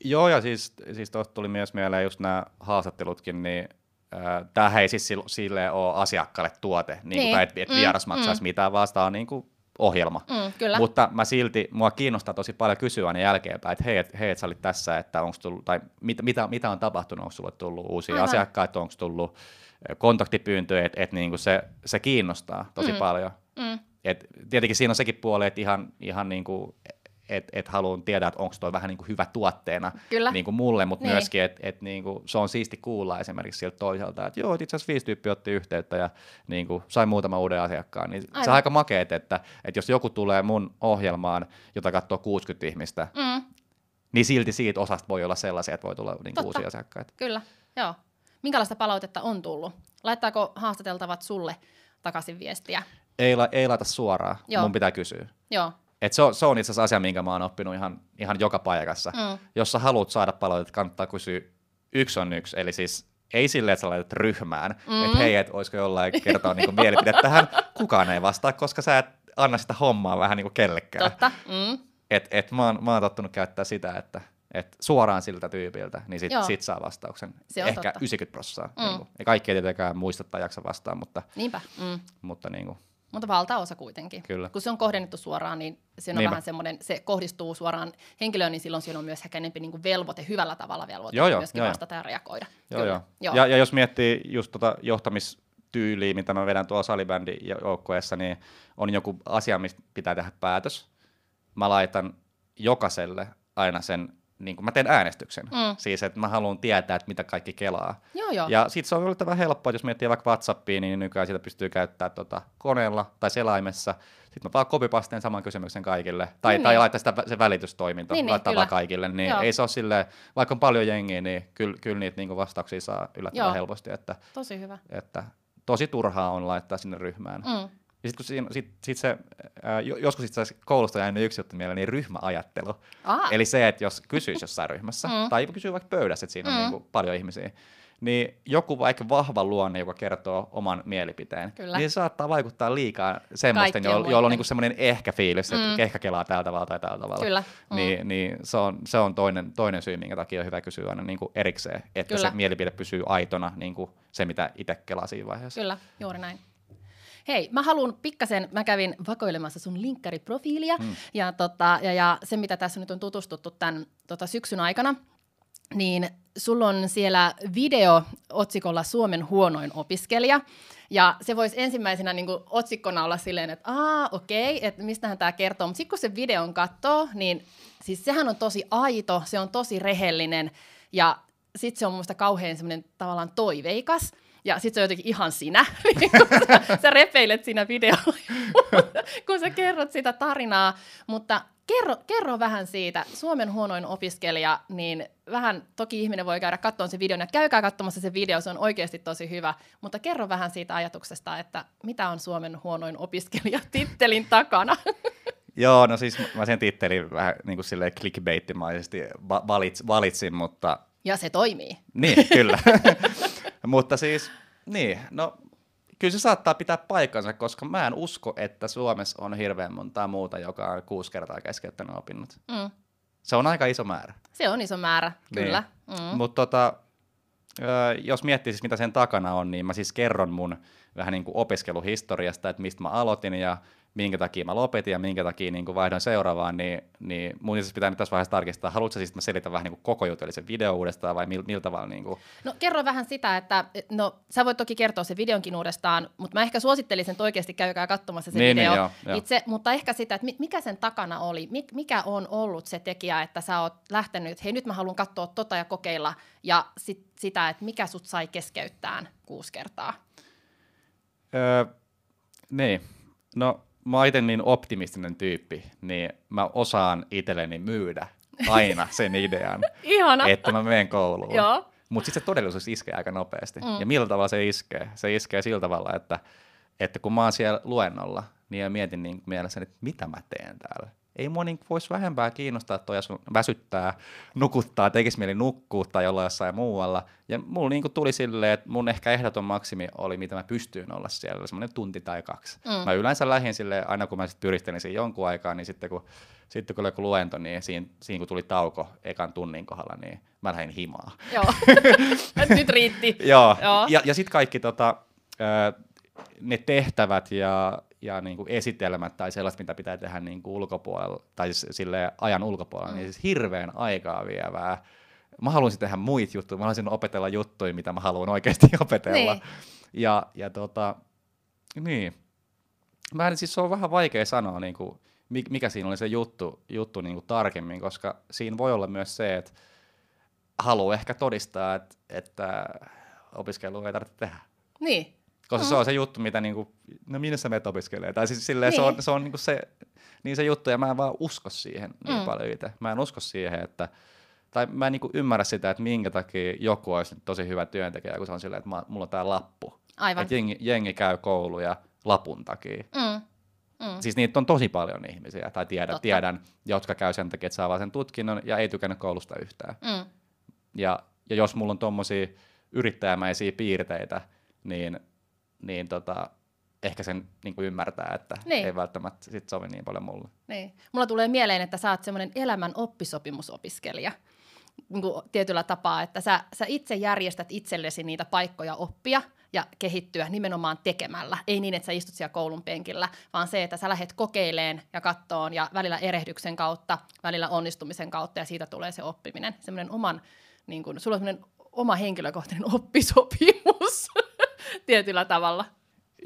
Joo, ja siis, siis tuosta tuli myös mieleen just nämä haastattelutkin, niin äh, tämähän ei siis sil- silleen ole asiakkaalle tuote, niin Niin. niin. tai että et Mm, vieras maksaisi mm. mitään, vaan sitä on niin kuin ohjelma. Mm, kyllä. Mutta mä silti, mua kiinnostaa tosi paljon kysyä aina jälkeenpäin, että hei, et, hei, et sä olit tässä, että onko tullut, tai mit, mitä, mitä on tapahtunut, onko sulle tullut uusia Aivan. asiakkaita, onko tullut kontaktipyyntöjä, että et niinku se, se kiinnostaa tosi Mm. paljon. Mm. Et tietenkin siinä on sekin puoli, että ihan, ihan niinku, että et haluan tiedä, että onko toi vähän niinku hyvä tuotteena Kyllä. niinku mulle, mutta Niin. myöskin, että et niinku, se on siisti kuulla esimerkiksi sieltä toiselta, että joo, itse asiassa viisi tyyppiä otti yhteyttä ja niinku, sai muutama uuden asiakkaan. Niin se Aivan. on aika makeet, että, että jos joku tulee mun ohjelmaan, jota katsoo 60 ihmistä, Mm. niin silti siitä osasta voi olla sellaisia, että voi tulla niinku Totta. uusia asiakkaita. Kyllä, joo. Minkälaista palautetta on tullut? Laittaako haastateltavat sulle takaisin viestiä? Ei, la, ei laita suoraan, Joo. mun pitää kysyä. Joo. Et se, on, se on itse asiassa asia, minkä mä oon oppinut ihan, ihan joka paikassa. Mm. Jos sä haluat saada palautetta, kannattaa kysyä yksi on yksi. Eli siis ei silleen, että sä laitat ryhmään, Mm. että hei, et olisiko jollain kertoa niinku [LAUGHS] mielipide tähän. Kukaan ei vastaa, koska sä et anna sitä hommaa vähän niinku kellekään. Totta. Mm. Et, et mä, oon, mä oon tottunut käyttää sitä, että et suoraan siltä tyypiltä, niin sit, Joo. sit saa vastauksen. Se on Ehkä totta. 90 prosenttia. Mm. Niinku. Kaikki ei tietenkään muista tai jaksa vastaan, mutta, Niinpä. Mm. mutta niinku, Mutta valtaosa kuitenkin. Kyllä. Kun se on kohdennettu suoraan, niin se on Niinpä. vähän semmoinen, se kohdistuu suoraan henkilöön, niin silloin siellä on myös ehkä enemmän niin kuin velvoite, hyvällä tavalla velvoite Joo, joo, myöskin joo, vastata ja reagoida. Joo, Kyllä. joo. joo. Ja, ja jos miettii just tota johtamistyyliä, mitä mä vedän tuolla salibändin joukkueessa, niin on joku asia, mistä pitää tehdä päätös. Mä laitan jokaiselle aina sen, niin kuin mä teen äänestyksen. Mm. Siis, että mä haluan tietää, että mitä kaikki kelaa. joo, joo. Ja sit se on yllättävän helppoa, jos miettii vaikka WhatsAppia, niin nykyään sitä pystyy käyttämään tota koneella tai selaimessa. Sitten mä vaan kopipasteen saman kysymyksen kaikille. Tai, Niin, tai niin. laittaa sitä se välitystoiminta, Niin, niin, laittaa kyllä. vaan kaikille. Niin Joo. ei se ole silleen, vaikka on paljon jengiä, niin kyllä, kyllä niitä niinku vastauksia saa yllättävän Joo. helposti. Että, Tosi hyvä. että tosi turhaa on laittaa sinne ryhmään. Mm. Ja sitten kun siinä, sit, sit se, ää, joskus itse asiassa koulusta jäänyt yksi juttu mieleen, niin ryhmäajattelu. Aa. Eli se, että jos kysyisi jossain ryhmässä, mm. tai kysyy vaikka pöydässä, että siinä on Mm. niin kuin paljon ihmisiä, niin joku vaikka vahva luonne, joka kertoo oman mielipiteen, Kyllä. niin se saattaa vaikuttaa liikaa semmoisten, joilla, joilla on niinku semmoinen ehkä fiilis, että Mm. ehkä kelaa tällä tavalla tai tällä tavalla. Kyllä. Mm. Niin, niin se on, se on toinen, toinen syy, minkä takia on hyvä kysyä aina niin kuin erikseen, että Kyllä. se mielipide pysyy aitona, niin kuin se mitä itse kelaa siinä vaiheessa. Kyllä, juuri näin. Hei, mä haluan pikkasen, mä kävin vakoilemassa sun linkkariprofiilia mm. ja, tota, ja, ja se, mitä tässä nyt on tutustuttu tämän tota, syksyn aikana, niin sulla on siellä video otsikolla Suomen huonoin opiskelija. Ja se voisi ensimmäisenä niin kuin otsikkona olla silleen, että aa, okei, että mistähän tämä kertoo. Mutta sitten kun se videon katsoo, niin siis sehän on tosi aito, se on tosi rehellinen ja sitten se on mun mielestä kauhean semmoinen tavallaan toiveikas. Ja sit se on jotenkin ihan sinä, [LAUGHS] niin sä, sä repeilet siinä videolla, [LAUGHS] kun sä kerrot sitä tarinaa. Mutta kerro, kerro vähän siitä, Suomen huonoin opiskelija, niin vähän, toki ihminen voi käydä katsomaan sen videon, ja käykää katsomassa se video, se on oikeasti tosi hyvä. Mutta kerro vähän siitä ajatuksesta, että mitä on Suomen huonoin opiskelija [LAUGHS] tittelin takana. Joo, no siis mä- sen tittelin vähän niin kuin silleen clickbaittimaisesti va- valits, valitsin, mutta Ja se toimii. Niin, kyllä. Mutta siis, niin, no kyllä se saattaa pitää paikkansa, koska mä en usko, että Suomessa on hirveän montaa muuta, joka on kuusi kertaa keskeyttänyt opinnot. Mm. Se on aika iso määrä. Se on iso määrä, kyllä. Niin. Mm. Mutta tota, jos miettii siis, mitä sen takana on, niin mä siis kerron mun vähän niin kuin opiskeluhistoriasta, että mistä mä aloitin ja minkä takia mä lopetin ja minkä takia niin kuin vaihdoin seuraavaan, niin, niin mun siis pitää nyt tässä vaiheessa tarkistaa, haluatko sä siis, että mä selitän vähän niin kuin koko jutun, eli sen video uudestaan vai mil, miltä tavalla niin kuin... No kerro vähän sitä, että no sä voit toki kertoa sen videonkin uudestaan, mutta mä ehkä suosittelisin, että oikeasti käykää katsomassa se Niin, video niin, joo, joo. itse, mutta ehkä sitä, että mi- mikä sen takana oli, mi- mikä on ollut se tekijä, että sä oot lähtenyt, hei nyt mä haluan katsoa tota ja kokeilla, ja sit, sitä, että mikä sut sai keskeyttään kuusi kertaa. Öö, niin, no mä oon itse niin optimistinen tyyppi, niin mä osaan itselleni myydä aina sen [LAUGHS] idean, Ihana! että mä menen kouluun. Joo. Mutta sitten se todellisuus iskee aika nopeasti. Mm. Ja millä tavalla se iskee? Se iskee sillä tavalla, että, että kun mä oon siellä luennolla, niin mä mietin niin mielessäni, että mitä mä teen täällä. Ei mua niin voisi vähempää kiinnostaa toi, jos väsyttää, nukuttaa, tekisi mieli nukkua tai olla jossain muualla. Ja mulla niin tuli silleen, että mun ehkä ehdoton maksimi oli, mitä mä pystyin olla siellä, semmoinen tunti tai kaksi. Mm. Mä yleensä lähdin sille aina kun mä sit pyristelin siinä jonkun aikaa, niin sitten kun, sitten kun oli joku luento, niin siinä, siinä kun tuli tauko ekan tunnin kohdalla, niin mä lähdin himaa. Joo, [LAUGHS] nyt riitti. Joo, ja, ja sitten kaikki tota, ne tehtävät ja, ja niinku esitelmät tai sellaiset, mitä pitää tehdä niinku ulkopuolella, tai siis sille ajan ulkopuolella, mm. niin siis hirveän aikaa vievää. Mä haluaisin tehdä muita juttuja, mä haluaisin opetella juttuja, mitä mä haluan oikeasti [LAUGHS] opetella. Niin. Ja, ja tota, niin. Mä en, siis se on vähän vaikea sanoa, niin kuin, mikä siinä oli se juttu, juttu niin kuin tarkemmin, koska siinä voi olla myös se, että haluaa ehkä todistaa, että, että opiskelua ei tarvitse tehdä. Niin, Koska mm. se on se juttu, mitä niinku, no minne sä menet opiskelee. Tai siis silleen niin. se on, Niin. se, on niinku se, niin se juttu, ja mä en vaan usko siihen niin Mm. paljon itse. Mä en usko siihen, että, tai mä en niinku ymmärrä sitä, että minkä takia joku olisi tosi hyvä työntekijä, kun se on silleen, että mä, mulla on tää lappu. aivan. Että jengi, jengi käy kouluja lapun takia. Mm. Mm. Siis niitä on tosi paljon ihmisiä, tai tiedän, Totta. tiedän jotka käy sen takia, että saa vaan sen tutkinnon ja ei tykännyt koulusta yhtään. Mm. Ja, ja jos mulla on tommosia yrittäjämäisiä piirteitä, niin, niin tota, ehkä sen niin kuin ymmärtää, että Niin. ei välttämättä sit sovi niin paljon mulle. Niin. Mulla tulee mieleen, että sä oot semmoinen elämän oppisopimusopiskelija niin kuin tietyllä tapaa, että sä, sä itse järjestät itsellesi niitä paikkoja oppia ja kehittyä nimenomaan tekemällä. Ei niin, että sä istut siellä koulun penkillä, vaan se, että sä lähdet kokeileen ja kattoon ja välillä erehdyksen kautta, välillä onnistumisen kautta ja siitä tulee se oppiminen. Semmoinen oman, niin kuin, sulla on semmoinen oma henkilökohtainen oppisopimus [LAUGHS] [LAUGHS] tietyllä tavalla.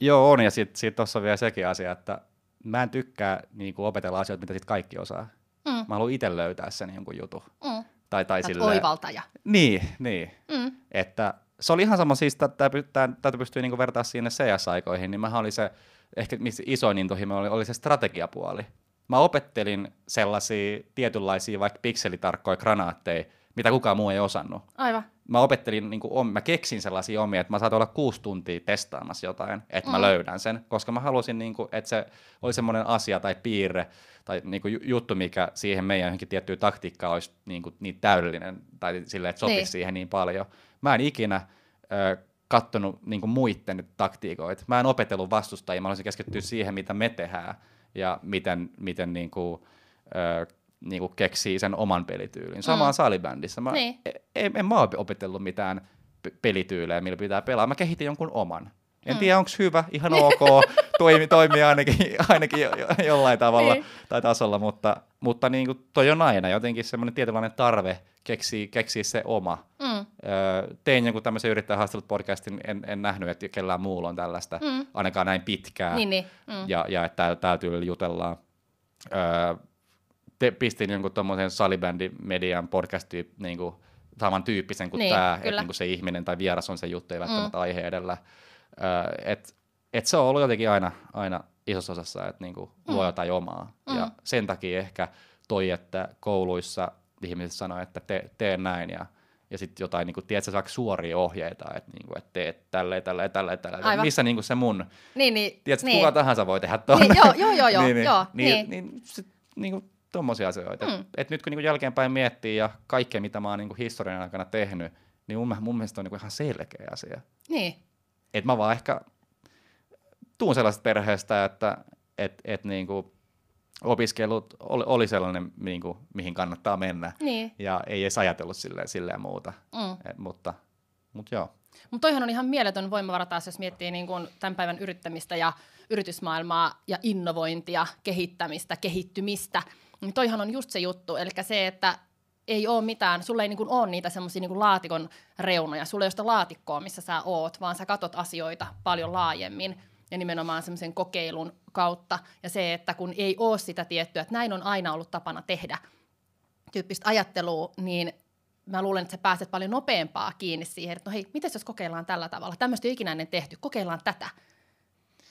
Joo, on, ja sitten sit tuossa on vielä sekin asia, että mä en tykkää niin kuin opetella asioita, mitä sit kaikki osaa. Mm. Mä haluan itse löytää sen jonkun jutun. Mm. Tai, tai silleen- oivaltaja. Niin, niin. Mm. Että se oli ihan sama, siis tämä täytyy pystyä niinku vertaa sinne CS-aikoihin, niin mähän oli se, ehkä missä isoin intohimo oli, oli se strategiapuoli. Mä opettelin sellaisia tietynlaisia vaikka pikselitarkkoja granaatteja, mitä kukaan muu ei osannut. Aivan. Mä opettelin, niin kuin, mä keksin sellaisia omia, että mä saatoin olla kuusi tuntia testaamassa jotain, että mä Mm. löydän sen, koska mä halusin, niin kuin, että se oli semmoinen asia tai piirre tai niin kuin, ju- juttu, mikä siihen meidän johonkin tiettyyn taktiikkaan olisi niin, kuin, niin täydellinen tai silleen, että sopisi Niin. siihen niin paljon. Mä en ikinä ö, kattonut niin kuin muiden taktiikoita. Mä en opetellut vastustajia, mä haluaisin keskittyä siihen, mitä me tehdään ja miten, miten niin kuin, ö, niin kuin keksii sen oman pelityylin. Samaan Mm. salibändissä. Mä, Niin. en, en mä ole opetellut mitään p- pelityylejä, millä pitää pelaa. Mä kehitin jonkun oman. En Mm. tiedä, onko hyvä, ihan ok, [LAUGHS] toimi, toimii ainakin, ainakin jo, jo, jollain tavalla Niin. tai tasolla, mutta, mutta niin kuin toi on aina jotenkin semmoinen tietynlainen tarve keksiä, keksiä se oma. Mm. Öö, tein jonkun tämmöisen yrittäjähaastattelut podcastin, en, en nähnyt, että kellään muulla on tällaista, Mm. ainakaan näin pitkään Niin, niin. Mm. ja, ja että täällä, täällä tyylillä jutellaan. Öö, te, pistin jonkun tuommoisen salibändi-median podcastiin niin kuin, samantyyppisen kuin Niin, tämä, että niin kuin se ihminen tai vieras on se juttu, ei välttämättä mm. aihe edellä. Öö, et, et se on ollut jotenkin aina, aina isossa osassa, että niin kuin, luo jotain omaa. Mm. Ja sen takia ehkä toi, että kouluissa ihmiset sanoo, että te, tee näin ja ja sitten jotain, niin kuin, tiedätkö, vaikka suoria ohjeita, että, niin kuin, että teet tälleen, tälleen, tälleen, tälleen. Aivan. Missä niin kuin se mun Niin, niin. Tiedätkö, niin. kuka tahansa voi tehdä tuon. Niin, joo, joo, joo, joo, [LAUGHS] niin, niin, joo, niin, niin. niin, sit, niin kuin, tommosia asioita. Mm. Et nyt kun niin jälkeenpäin miettii ja kaikkea, mitä mä oon niin historian aikana tehnyt, niin mun, mun mielestä on niin ihan selkeä asia. Niin. Et mä vaan ehkä tuun sellaisesta perheestä, että et, et niin kuin opiskelut oli, oli sellainen, niin kuin, mihin kannattaa mennä. Niin. Ja ei edes ajatellut silleen, silleen muuta. Mm. Et, mutta, mutta joo. Mutta toihan on ihan mieletön voimavara taas, jos miettii niin kun tämän päivän yrittämistä ja yritysmaailmaa ja innovointia, kehittämistä, kehittymistä. Niin toihan on just se juttu, eli se, että ei ole mitään, sulla ei niin kuin ole niitä semmoisia niin laatikon reunoja, sulla ei ole sitä laatikkoa, missä sä oot, vaan sä katot asioita paljon laajemmin ja nimenomaan semmoisen kokeilun kautta. Ja se, että kun ei ole sitä tiettyä, että näin on aina ollut tapana tehdä, tyyppistä ajattelua, niin mä luulen, että sä pääset paljon nopeampaa kiinni siihen, että no hei, miten jos kokeillaan tällä tavalla? Tämmöistä ei ikinä ennen tehty, kokeillaan tätä.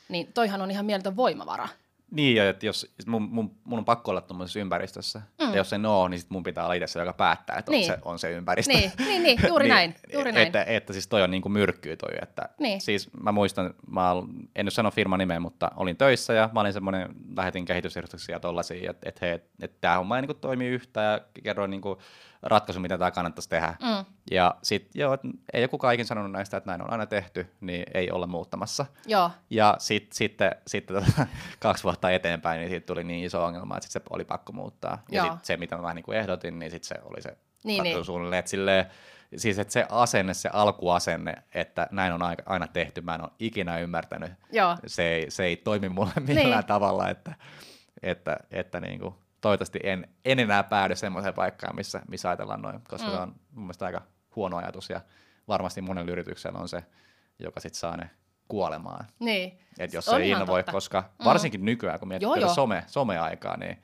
Niin toihan on ihan mieletön voimavara. Niin, ja että jos mun, mun, mun on pakko olla tuommoisessa ympäristössä, Mm. ja jos en ole, niin sit mun pitää olla itse se, joka päättää, että Niin. on, se, on se ympäristö. Niin, niin, niin juuri [LAUGHS] näin, juuri näin. Että, että siis toi on niinku myrkkyy toi, että Niin. siis mä muistan, mä ol- en nyt sano firman nimeä, mutta olin töissä ja mä olin semmoinen, lähetin kehitysehdotuksia ja tollasia, että, että hei, että tämä homma ei niinku toimi yhtä ja kerroin niinku ratkaisu, mitä tämä kannattaisi tehdä. Mm. Ja sitten joo, et ei joku kaikin sanonut näistä, että näin on aina tehty, niin ei olla muuttamassa. Joo, Ja sit, sitten, sitten tota, [LAUGHS] kaksi vuotta eteenpäin, niin siitä tuli niin iso ongelma, että sit se oli pakko muuttaa. Ja sit se, mitä mä vähän niin kuin ehdotin, niin sit se oli se Niin, ratkaisu niin. suunnilleen. Että silleen, siis että se asenne, se alkuasenne, että näin on aina tehty, mä en ole ikinä ymmärtänyt. joo, Se ei, se ei toimi mulle [LAUGHS] millään Niin. tavalla, että, että, että niin kuin, toivottavasti en, en enää päädy semmoiseen paikkaan, missä, missä ajatellaan noin, koska Mm. se on mun mielestä aika huono ajatus ja varmasti monella yrityksellä on se, joka sitten saa ne kuolemaan. niin. Et jos On se ei innovoi, totta. koska Mm. varsinkin nykyään, kun miettii joo. some, someaikaa, niin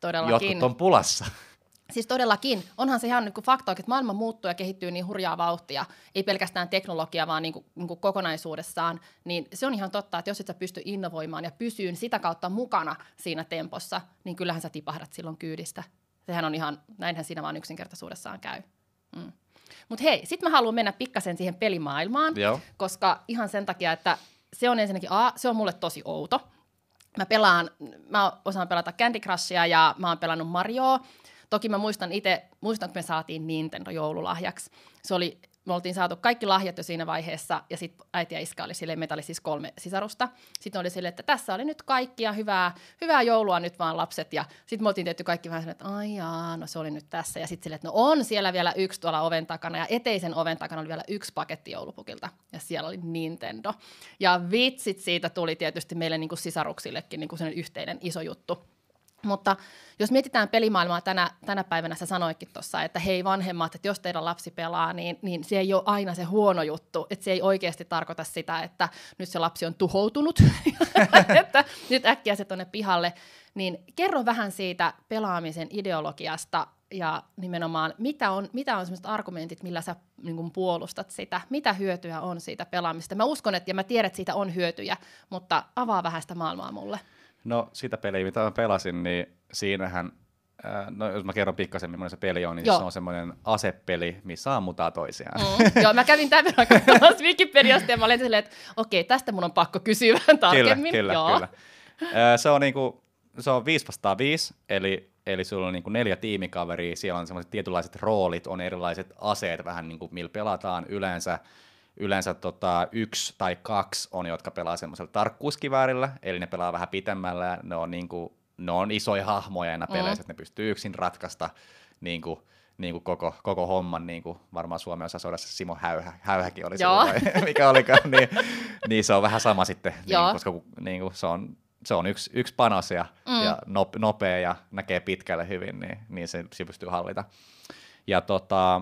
Todellakin. jotkut on pulassa. Siis todellakin. Onhan se ihan niin kuin fakta, että maailma muuttuu ja kehittyy niin hurjaa vauhtia, ei pelkästään teknologia, vaan niin kuin, niin kuin kokonaisuudessaan, niin se on ihan totta, että jos et sä pysty innovoimaan ja pysyyn sitä kautta mukana siinä tempossa, niin kyllähän sä tipahdat silloin kyydistä. Sehän on ihan, näinhän siinä vaan yksinkertaisuudessaan käy. Mm. Mutta hei, sitten mä haluan mennä pikkasen siihen pelimaailmaan, Joo. koska ihan sen takia, että se on ensinnäkin, A, se on mulle tosi outo. Mä pelaan, mä osaan pelata Candy Crushia ja mä oon pelannut Marioa. Toki mä muistan itse, muistan, kun me saatiin Nintendo joululahjaksi. Se oli, me oltiin saatu kaikki lahjat jo siinä vaiheessa, ja sitten äiti ja iska oli silleen, meitä oli siis kolme sisarusta. Sitten oli silleen, että tässä oli nyt kaikki ja hyvää, hyvää joulua nyt vaan lapset. Ja sitten me oltiin tehty kaikki vähän että ai jaa, no se oli nyt tässä. Ja sitten silleen, että no on siellä vielä yksi tuolla oven takana, ja eteisen oven takana oli vielä yksi paketti joulupukilta, ja siellä oli Nintendo. Ja vitsit siitä tuli tietysti meille niin kuin sisaruksillekin niin kuin yhteinen iso juttu. Mutta jos mietitään pelimaailmaa tänä, tänä päivänä, sä sanoikin tuossa, että hei vanhemmat, että jos teidän lapsi pelaa, niin, niin se ei ole aina se huono juttu. Että se ei oikeasti tarkoita sitä, että nyt se lapsi on tuhoutunut, [LAUGHS] että nyt äkkiä se tuonne pihalle. Niin kerro vähän siitä pelaamisen ideologiasta ja nimenomaan, mitä on, mitä on sellaiset argumentit, millä sä niin puolustat sitä, mitä hyötyä on siitä pelaamista. Mä uskon, että ja mä tiedän, että siitä on hyötyjä, mutta avaa vähän sitä maailmaa mulle. No sitä peliä, mitä mä pelasin, niin siinähän no jos mä kerron pikkasen, millainen se peli on, niin Joo. se on semmoinen asepeli, missä ammutaan toisiaan. Mm. Joo, mä kävin tämän verran katsomassa Wikipediasta ja mä olin silleen, että okei, tästä mun on pakko kysyä vähän tarkemmin. Kyllä, kyllä, Joo. kyllä. Ö, Se on, niinku, se on 5 vastaan 5, eli, eli sulla on niinku neljä tiimikaveria, siellä on semmoiset tietynlaiset roolit, on erilaiset aseet vähän niin kuin millä pelataan yleensä. Yleensä tota, yksi tai kaksi on, jotka pelaa semmoisella tarkkuuskiväärillä, eli ne pelaa vähän pitemmällä, ja ne on, niinku, ne on isoja hahmoja aina peleissä, Mm. että ne pystyy yksin ratkaista niinku, niinku koko, koko homman, niin kuin varmaan Suomen osasodassa Simo Häyhä, Häyhäkin oli Joo. silloin, mikä olikaan, niin, niin se on vähän sama sitten, [LAUGHS] niin, koska niin kuin se on, se on yksi, yksi panos ja, Mm. mm. ja nop, nopea ja näkee pitkälle hyvin, niin, niin se, se pystyy hallita. Ja tota,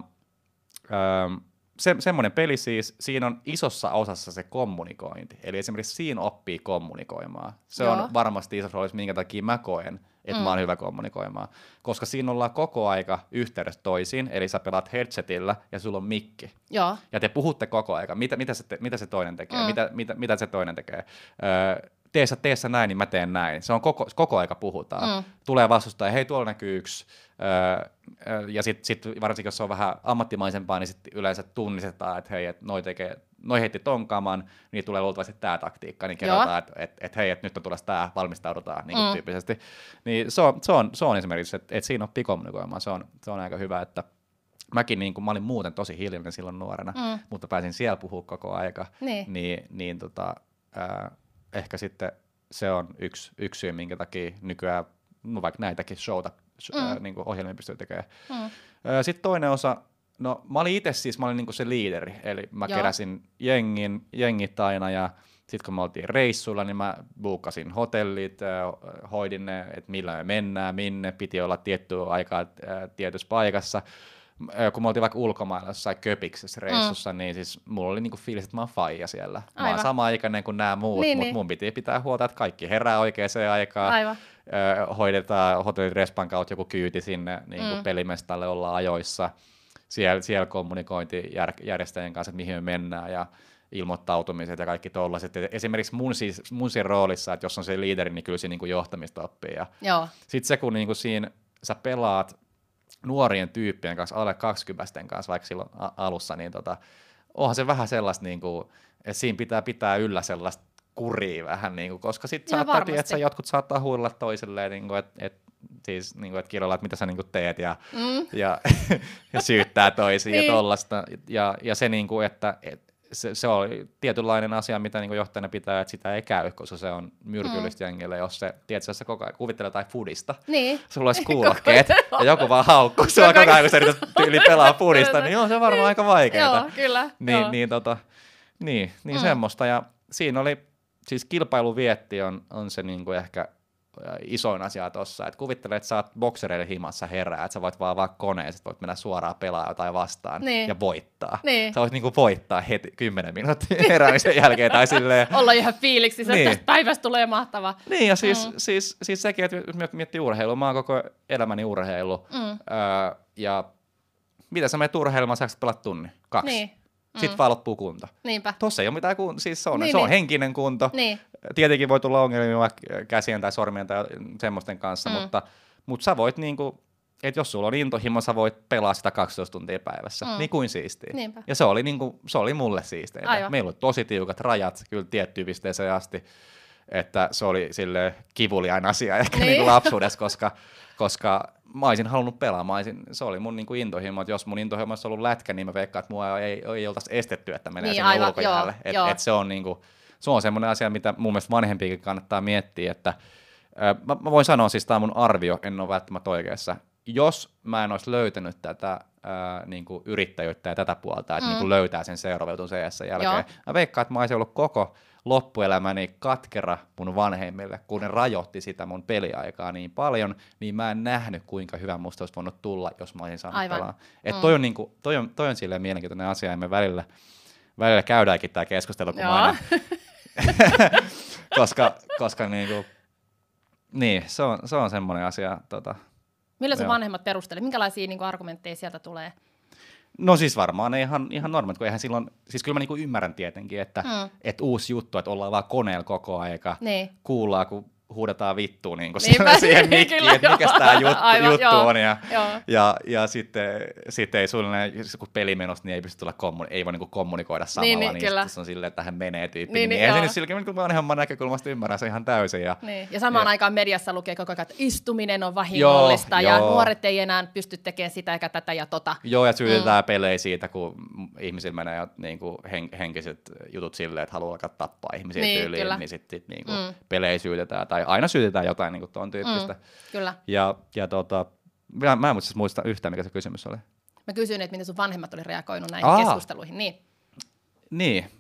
öö, se, semmoinen peli siis, siinä on isossa osassa se kommunikointi. Eli esimerkiksi siinä oppii kommunikoimaan. Se Joo. on varmasti isossa roolissa, minkä takia mä koen, että mm. mä oon hyvä kommunikoimaan. Koska siinä ollaan koko aika yhteydessä toisiin, eli sä pelaat headsetillä ja sulla on mikki. Joo. Ja te puhutte koko aika, mitä, mitä, se, te, mitä se toinen tekee, Mm. mm. mitä, mitä, mitä se toinen tekee. Öö, tee sä, tee sä näin, niin mä teen näin. Se on koko, koko aika puhutaan. Mm. Tulee vastustaja, hei tuolla näkyy yksi. Öö, ja sitten sit, varsinkin jos se on vähän ammattimaisempaa, niin sit yleensä tunnistetaan, että hei, et noi, tekee, noi heitti ton kaman, niin tulee luultavasti tämä taktiikka, niin kerrotaan, että et, et, hei, et nyt on tulossa tämä, valmistaudutaan niin Mm. tyyppisesti. Niin se on, se on, se on esimerkiksi, että et siinä oppii kommunikoimaan, se on, se on aika hyvä, että mäkin niin kuin, mä olin muuten tosi hiljainen silloin nuorena, Mm. mutta pääsin siellä puhua koko aika, Niin. niin, niin tota, ää, ehkä sitten se on yksi, yksi syy, minkä takia nykyään no vaikka näitäkin showta, sh- Mm. ää, niin kuin ohjelmia pystyy tekemään. Mm. Sitten toinen osa, no mä olin itse siis, mä olin niinku se liideri, eli mä Joo. Keräsin jengin, jengit aina ja sitten kun me oltiin reissulla, niin mä buukkasin hotellit, hoidin ne, että millä me mennään, minne, piti olla tiettyä aikaa tietyssä paikassa. Kun me oltiin vaikka ulkomailla jossain köpiksessä reissussa, mm. niin siis mulla oli niinku fiilis, että mä oon faija siellä. Mä Aivan. oon sama ikäinen kuin nämä muut, Niin, mutta niin. mun piti pitää huolta, että kaikki herää oikeaan aikaan Aivan. ö, hoidetaan hotellin respan kautta joku kyyti sinne niin kuin Mm. pelimestalle, ollaan ajoissa. Siellä, siellä kommunikointi jär, järjestäjien kanssa, että mihin me mennään ja ilmoittautumiset ja kaikki tollaiset. Esimerkiksi mun, siis, mun siinä roolissa, että jos on se liideri, niin kyllä siinä niin kuin johtamista oppii. Ja sitten se, kun niin kuin siinä sä pelaat nuorien tyyppien kanssa, alle 20 kanssa vaikka silloin alussa, niin tota, onhan se vähän sellaista, niin kuin, että siinä pitää pitää yllä sellaista kuria vähän, niin kuin, koska sitten saattaa, että jotkut saattaa huudella toisilleen, niin kuin, että et, siis niin kuin, että kirjoilla, että mitä sä niin kuin teet ja, Mm. ja, [LAUGHS] ja syyttää toisia Niin. ja tollasta. Ja, ja se, niin kuin, että et, se, se oli tietynlainen asia, mitä niin kuin johtajana pitää, että sitä ei käy, koska se on myrkyllistä mm. jengille, jos se, tiedätkö, jos sä koko ajan kuvittelee jotain fudista, Niin. sulla olisi [LAUGHS] kuulokkeet ja joku vaan haukkuu sua koko ajan, kun sä yrität tyyli pelaa [LAUGHS] fudista, niin joo, se on varmaan aika vaikeaa. Joo, kyllä. Niin, joo. niin, tota, niin, niin Mm. mm. semmoista. Ja siinä oli, siis kilpailuvietti on, on se niinku ehkä ä, isoin asia tossa. Et kuvittele, että sä oot boksereiden himassa herää, että sä voit vaan vaan koneen, sit voit mennä suoraan pelaa jotain vastaan Niin. ja voittaa. Niin. Sä voit niinku voittaa heti 10 minuuttia heräämisen jälkeen tai silleen. [LAUGHS] Olla ihan fiiliksissä, että Niin. tästä päivästä tulee mahtava. Niin, ja siis, Mm. mm. siis, siis sekin, että miettii urheilua, mä oon koko elämäni urheilu. Mm. Öö, ja mitä sä menet urheilemaan, sä pelata tunnin, kaksi. Niin. Sitten vaan loppuu kunto. Niinpä. Tossa ei ole mitään kunto, siis se on, Niin, niin, se on niin. henkinen kunto. Niin. Tietenkin voi tulla ongelmia käsien tai sormien tai semmoisten kanssa, Mm. mm. mutta, mutta sä voit niinku, että jos sulla on intohimo, sä voit pelaa sitä 12 tuntia päivässä. Mm. Mm. Niin kuin siistiä. Niinpä. Ja se oli, niinku, se oli mulle siisteitä. Aivan. Meillä oli tosi tiukat rajat kyllä tiettyyn pisteeseen asti, että se oli sille kivuliain asia ehkä Niin. niin. niinku lapsuudessa, koska, [LAUGHS] koska mä olisin halunnut pelaa. Mä olisin, se oli mun niinku intohimo, että jos mun intohimo olisi ollut lätkä, niin mä veikkaan, että mua ei, ei oltaisi estetty, että menee Niin, sinne ulkojäälle. joo, Et, joo. et se on niinku, se on semmoinen asia, mitä mun mielestä vanhempiakin kannattaa miettiä, että mä, mä voin sanoa, siis tämä mun arvio, en ole välttämättä oikeassa. Jos mä en olisi löytänyt tätä ää, niin kuin yrittäjyyttä ja tätä puolta, että Mm. niin kuin löytää sen seuraavan jutun CS jälkeen, Joo. mä veikkaan, että mä olisin ollut koko loppuelämäni katkera mun vanhemmille, kun ne rajoitti sitä mun peliaikaa niin paljon, niin mä en nähnyt, kuinka hyvä musta olisi voinut tulla, jos mä olisin saanut Aivan. pelaa. Et Mm. toi, on niinku, toi, on, toi on silleen mielenkiintoinen asia, ja me välillä, välillä käydäänkin tämä keskustelu, kun Joo. mä aina, [LAUGHS] koska, koska niinku, niin, se on, se on semmoinen asia. Tota. Millä sun vanhemmat perustelee? Minkälaisia niin kuin, argumentteja sieltä tulee? No siis varmaan ne ihan, ihan normaalit, kun eihän silloin, siis kyllä mä niinku ymmärrän tietenkin, että Mm. et uusi juttu, että ollaan vaan koneella koko aika, Niin. kuullaan, kun huudetaan vittuun niin Niinpä, [LAUGHS] siihen [LAUGHS] mikkiin, että mikä tämä juttu, Aivan, juttu joo. on. Ja, Joo. ja, ja sitten, sitten ei suunnilleen, kun peli menossa, niin ei pysty tulla kommuni- ei voi niinku kommunikoida samalla, Niin, niin, niin, niin kyllä. se on silleen, että hän menee tyyppi. Niin, Niin, niin, niin, eihän se nyt silläkin niin vanhemman näkökulmasta ymmärrä se ihan täysin. Ja, Niin. Ja samaan Ja- aikaan mediassa lukee koko ajan, että istuminen on vahingollista Joo, ja joo. nuoret ei enää pysty tekemään sitä eikä tätä ja tota. Joo, ja syytetään mm. pelejä siitä, kun ihmisillä menee niin kuin hen, henkiset jutut silleen, että haluaa alkaa tappaa ihmisiä Niin, tyyliin, kyllä. niin sitten sit, niin kuin Mm. pelejä syytetään, tai aina syytetään jotain niin kuin tuon tyyppistä. Mm. Kyllä. Ja, ja tota, mä, mä en muista muista yhtään, mikä se kysymys oli. Mä kysyin, että miten sun vanhemmat oli reagoinut näihin Aa. keskusteluihin. Niin. Niin.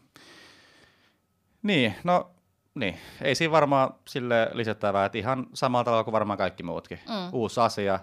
Niin, no niin. Ei siinä varmaan sille lisättävää, että ihan samalla tavalla kuin varmaan kaikki muutkin. Mm. Uusi asia.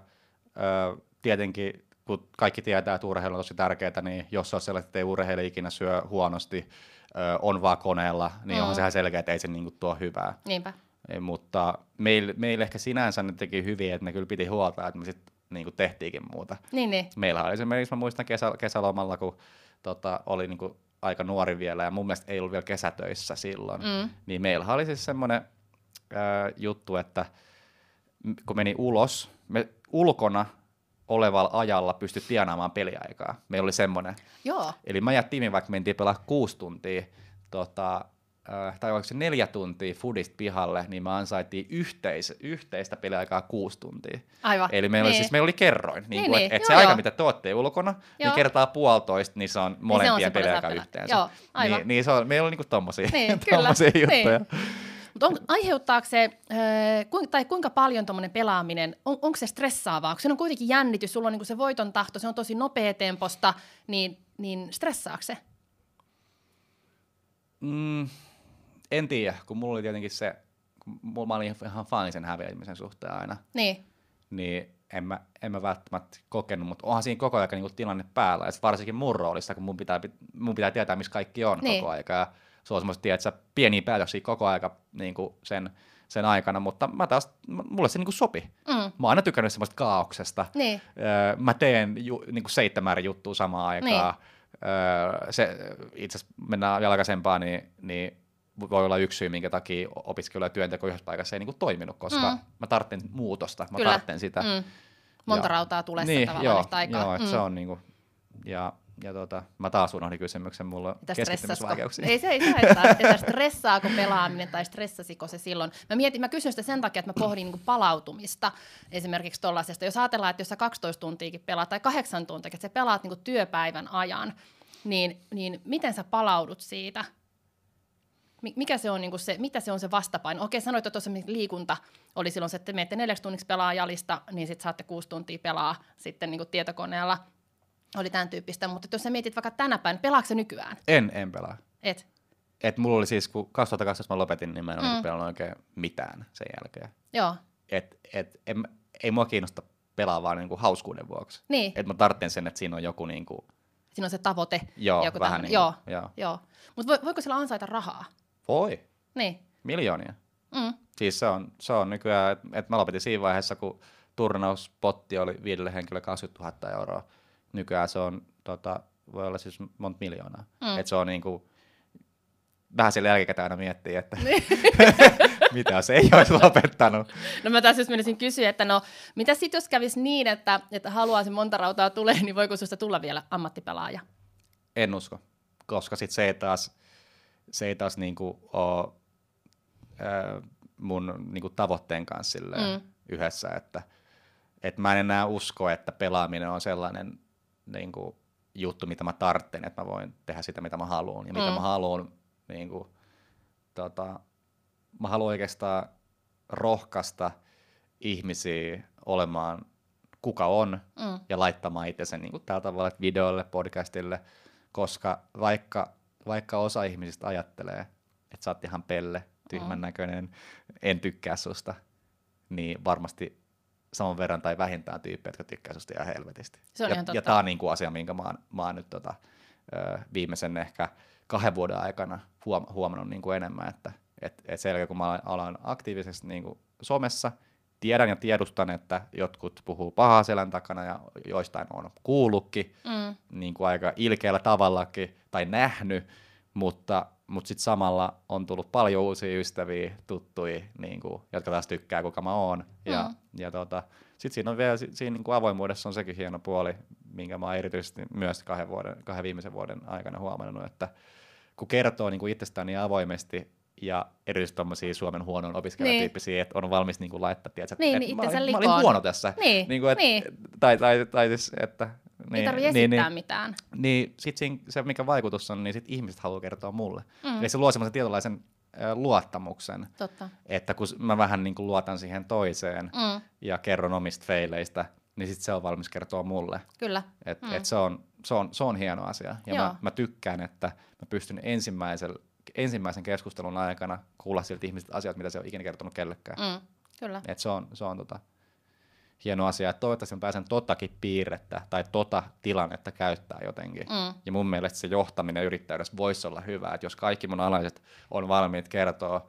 Ö, tietenkin, kun kaikki tietää, että urheilu on tosi tärkeää, niin jos on sellaista, että ei urheilija ikinä syö huonosti, ö, on vaan koneella, niin Mm. onhan sehän selkeä, että ei se niinku tuo hyvää. Niinpä. Ei, mutta meillä meil ehkä sinänsä ne teki hyvin, että ne kyllä piti huolta, että me sitten niinku tehtiinkin muuta. Niin, niin. Meillä oli esimerkiksi, mä muistan kesä, kesälomalla, kun tota, oli niinku aika nuori vielä ja mun mielestä ei ollut vielä kesätöissä silloin, Mm. niin meillä oli siis semmoinen juttu, että kun meni ulos, me ulkona olevalla ajalla pystyi tienaamaan peliaikaa. Meillä oli semmoinen. Joo. Eli mä ja Timi vaikka mentiin pelaa kuusi tuntia, tota, äh, tai oliko se neljä tuntia foodista pihalle, niin me ansaittiin yhteis, yhteistä peliaikaa kuusi tuntia. Aivan. Eli meillä, oli, niin. siis, meillä oli kerroin. Niin, Niin, niin, niin. että et Joo, se aika, joo. mitä te olette ulkona, Joo. niin kertaa puolitoista, niin se on molempien se, paljon peliaika saa pelata. yhteensä. Joo, aivan. Niin, niin se on, meillä on niinku tommosia, Niin, [LAUGHS] kyllä. tommosia juttuja. Niin. Mutta on, aiheuttaako se, äh, kuinka, tai kuinka paljon tuommoinen pelaaminen, on, onko se stressaavaa? Kun siinä on kuitenkin jännitys, sulla on niinku se voiton tahto, se on tosi nopea temposta, niin, niin stressaako se? Mm, en tiedä, kun mulla oli tietenkin se, kun mulla- mä olin ihan fani sen häviämisen suhteen aina, Niin, niin en mä, en mä välttämättä kokenut, mutta onhan siinä koko ajan niinku tilanne päällä, sit varsinkin mun roolissa, kun mun pitää, mun pitää tietää, missä kaikki on Niin. koko aika, ja se on semmoista, tiedätkö, pieniä päätöksiä koko aika niinku sen, sen aikana, mutta mä taas, mulle se niinku sopi. mm, Mä oon aina tykännyt semmoista kaauksesta. niin, Öö, mä teen ju, niinku seitsemän juttua samaan aikaan. Öö, se, itse asiassa mennään vielä aikaisempaan, niin, niin voi olla yksi syy, minkä takia opiskelu ja työnteko yhdessä paikassa ei niinku toiminut, koska Mm. mä tarvitsen muutosta, mä Kyllä. tarvitsen sitä. mm. Monta Ja- rautaa tulee niin, tavallaan joo, yhtä aikaa. Joo, Mm. se on niinku, ja, ja tota, mä taas unohdin kysymyksen, mulla on keskittymisvaikeuksia. Ei se ei haittaa, että stressaako pelaaminen tai stressasiko se silloin. Mä mietin, mä kysyn sitä sen takia, että mä pohdin niin palautumista esimerkiksi tollasesta. Jos ajatellaan, että jos sä 12 tuntiakin pelaat tai 8 tuntia, että sä pelaat niin työpäivän ajan, niin, niin miten sä palaudut siitä? Mi- Mikä se on niin se, mitä se on se vastapaino? Okei, sanoit, että tuossa liikunta oli silloin se, että te menette neljäksi tunniksi pelaa jalista, niin sitten saatte kuusi tuntia pelaa sitten niin tietokoneella. Oli tämän tyyppistä, mutta jos sä mietit vaikka tänä päivänä, pelaatko sä nykyään? En, en pelaa. Et. Et mulla oli siis, kun 2012 mä lopetin, niin mä en ole Mm. mm. pelannut oikein mitään sen jälkeen. Joo, Et, et, en, ei mua kiinnosta pelaa vaan niinku hauskuuden vuoksi. niin. Et mä tarvitsen sen, että siinä on joku niinku, Siinä on se tavoite. joo, joku vähän tämmönen- niinku, Joo, joo. joo. Mutta voiko sillä ansaita rahaa? Voi, Niin. miljoonia. Mm. Siis se on, se on nykyään, että et mä lopetin siinä vaiheessa, kun turnauspotti oli viidelle henkilölle 20 000 euroa. Nykyään se on, tota, voi olla siis monta miljoonaa. Mm. Et se on niinku, vähän sille jälkikäteen aina miettii, että Niin. [LAUGHS] mitä se ei olisi lopettanut. No mä tässä just menisin kysyä, että no mitä sitten jos kävisi niin, että, että haluaisi monta rautaa tulee, niin voiko susta tulla vielä ammattipelaaja? En usko, koska sit se ei taas, se ei taas niinku ole ää, mun niinku tavoitteen kanssa Mm. yhdessä, että et mä en enää usko, että pelaaminen on sellainen niinku, juttu, mitä mä tartten, että mä voin tehdä sitä, mitä mä haluan. Ja mitä Mm. mä haluan, niinku, tota, mä haluan oikeastaan rohkaista ihmisiä olemaan kuka on, Mm. ja laittamaan itsensä niin kuin tällä tavalla että videolle, podcastille, koska vaikka, vaikka osa ihmisistä ajattelee, että sä oot ihan pelle, tyhmän Mm. näköinen, en tykkää susta, niin varmasti saman verran tai vähintään tyyppejä, jotka tykkää susta ihan helvetisti. Se on ja, ihan totta. ja tämä on niin kuin asia, minkä mä oon, mä oon nyt tota, ö, viimeisen ehkä kahden vuoden aikana huom- huomannut niin kuin enemmän, että et, et sen jälkeen kun mä alan aktiivisesti niin kuin somessa, tiedän ja tiedustan, että jotkut puhuu pahaa selän takana ja joistain on kuullutkin Mm. niin kuin aika ilkeällä tavallakin tai nähnyt, mutta mutta sitten samalla on tullut paljon uusia ystäviä, tuttuja, niin kuin, jotka taas tykkää, kuka mä oon. Ja, Mm. ja tota, sitten siinä on vielä, si- siinä niin kuin avoimuudessa on sekin hieno puoli, minkä mä oon erityisesti myös kahden, vuoden, kahden viimeisen vuoden aikana huomannut, että kun kertoo niin kuin itsestään niin avoimesti ja erityisesti tuommoisia Suomen huonon opiskelijatyyppisiä, että on valmis niin kuin laittaa, tiedätkö, Niin, että niin mä, olin, mä olin huono tässä. Niin, niin kuin, et, niin. Tai, tai, tai siis, että... Niin, ei tarvitse niin, esittää niin, mitään. niin sit siinä, se, mikä vaikutus on, niin sit ihmiset haluaa kertoa mulle. Mm. Eli se luo semmoisen tietynlaisen luottamuksen, Totta. että kun mä vähän niin kuin luotan siihen toiseen Mm, ja kerron omista feileistä, niin sit se on valmis kertoa mulle. kyllä. Et, Mm. et se, on, se, on, se on hieno asia. Ja Joo. mä, mä tykkään, että mä pystyn ensimmäisen, ensimmäisen keskustelun aikana kuulla siltä ihmisiltä asiat, mitä se on ikinä kertonut kellekään. Mm. Kyllä. Et se on, se on tota, hieno asia. Et toivottavasti mä pääsen totakin piirrettä tai tota tilannetta käyttää jotenkin. Mm. Ja mun mielestä se johtaminen yrittäjyydessä voisi olla hyvä, että jos kaikki mun alaiset on valmiit kertoa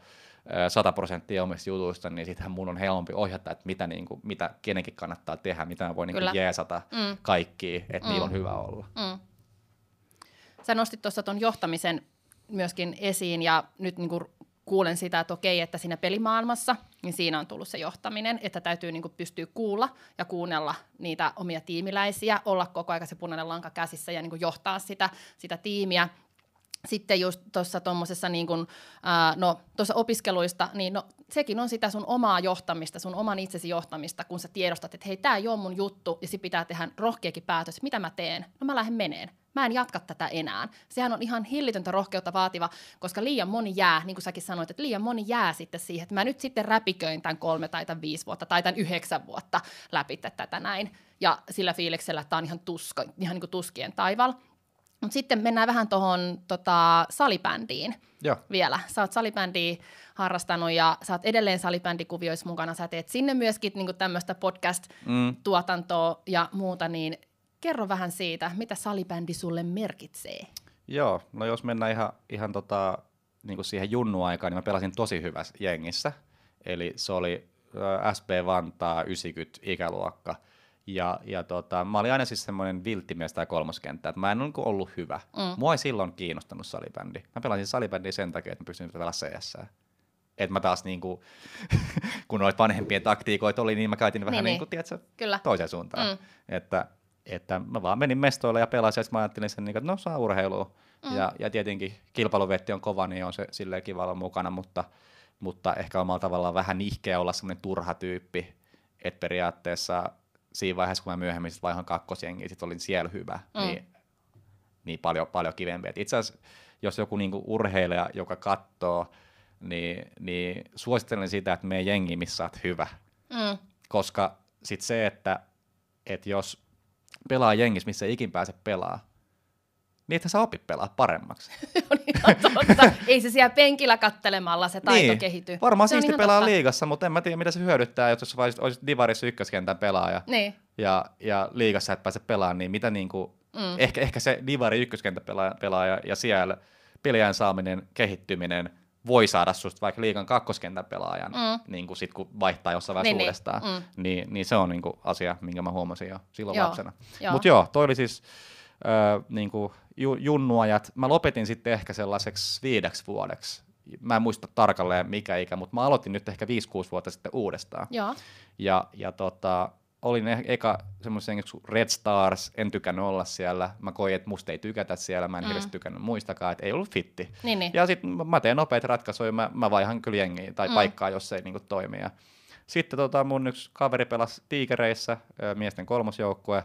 ö, 100 prosenttia omista jutuista, niin sittenhän mun on helpompi ohjata, että mitä, niin kuin, mitä kenenkin kannattaa tehdä, mitä mä voin niin kuin jeesata Mm. kaikkia, että mm. niillä on Mm. hyvä olla. Mm. Sä nostit tuossa tuon johtamisen myöskin esiin ja nyt niinku kuulen sitä, että okei, että siinä pelimaailmassa, niin siinä on tullut se johtaminen, että täytyy niinku pystyä kuulla ja kuunnella niitä omia tiimiläisiä, olla koko ajan se punainen lanka käsissä ja niinku johtaa sitä, sitä tiimiä. Sitten just tuossa tuommoisessa niin kun, ää, no tuossa opiskeluista, niin no sekin on sitä sun omaa johtamista, sun oman itsesi johtamista, kun sä tiedostat, että hei, tämä ei ole mun juttu, ja sit pitää tehdä rohkeakin päätös, mitä mä teen? No mä lähden meneen. Mä en jatka tätä enää. Sehän on ihan hillitöntä rohkeutta vaativa, koska liian moni jää, niin kuin säkin sanoit, että liian moni jää sitten siihen, että mä nyt sitten räpiköin tämän kolme tai tämän viisi vuotta tai tämän yhdeksän vuotta läpi tätä näin. Ja sillä fiiliksellä, että tämä on ihan, tuska, ihan niin kuin tuskien taival. Mutta sitten mennään vähän tuohon tota, salibändiin Joo. vielä. Sä oot salibändiä harrastanut ja sä oot edelleen salibändikuvioissa mukana. Sä teet sinne myöskin niin tämmöistä podcast-tuotantoa Mm. ja muuta, niin kerro vähän siitä, mitä salibändi sulle merkitsee. Joo, no jos mennään ihan, ihan tota, niin kuin siihen junnu-aikaan, niin mä pelasin tosi hyvässä jengissä. Eli se oli ä, SP Vantaa 90 ikäluokka. Ja, ja tota, mä olin aina siis semmoinen vilttimies tai kolmoskenttä, että mä en niin ollut hyvä. Mm. Mua ei silloin kiinnostanut salibändi. Mä pelasin salibändiä sen takia, että mä pystyin pelaamaan CS. Että mä taas niinku, [LAUGHS] kun noita vanhempien taktiikoita oli, niin mä käytin vähän Niin, niin, niin. kuin, tiedätkö, Kyllä. toiseen suuntaan. Mm. Että, että mä vaan menin mestoille ja pelasin, ja mä ajattelin sen, niin, että no saa urheilua. Mm. Ja, ja tietenkin kilpailuvetti on kova, niin on se silleen kiva olla mukana, mutta, mutta ehkä omalla tavallaan vähän nihkeä olla semmoinen turha tyyppi, että periaatteessa siinä vaiheessa, kun mä myöhemmin sit vaihan kakkosjengiin, sit olin siellä hyvä, Mm. niin, niin paljon, paljon kivempi. Et itse asiassa, jos joku niinku urheilija, joka katsoo, niin, niin suosittelen sitä, että me jengi, missä oot hyvä Mm. koska sit se, että, että jos pelaa jengissä, missä ei ikin pääse pelaa, niin että sä opit pelaa paremmaksi. [LAUGHS] on ihan totta. Ei se siellä penkillä kattelemalla se taito niin, kehity. Varmaan Se siisti pelaa totta. liigassa, mutta en mä tiedä, mitä se hyödyttää, jos sä olisit, olisit Divarissa ykköskentän pelaaja Niin. ja, ja liigassa et pääse pelaamaan, niin mitä niinku, Mm. ehkä, ehkä se Divari ykköskentän pelaaja, pelaaja ja siellä peliajan saaminen, kehittyminen voi saada susta vaikka liigan kakkoskentän pelaajan, Mm. niin kuin sit kun vaihtaa jossain vaiheessa Niin, niin. uudestaan, Mm. niin, niin se on niin kuin asia, minkä mä huomasin jo silloin Joo. lapsena. Mutta joo, toi oli siis ö, niin kuin ju, junnuajat. Mä lopetin sitten ehkä sellaiseksi viideksi vuodeksi. Mä en muista tarkalleen mikä ikä, mutta mä aloitin nyt ehkä 5-6 vuotta sitten uudestaan. Joo. Ja, ja tota, olin e- eka semmoisen kuin Red Stars, en tykännyt olla siellä. Mä koin, että musta ei tykätä siellä, mä en Mm. hirveästi tykännyt muistakaan, että ei ollut fitti. Niin, niin. Ja sitten mä teen nopeita ratkaisuja, mä, mä vaihan kyllä jengiä tai Mm. paikkaa, jos se ei niinku toimi. Ja sitten tota, mun yksi kaveri pelasi Tiikereissä, miesten kolmosjoukkue,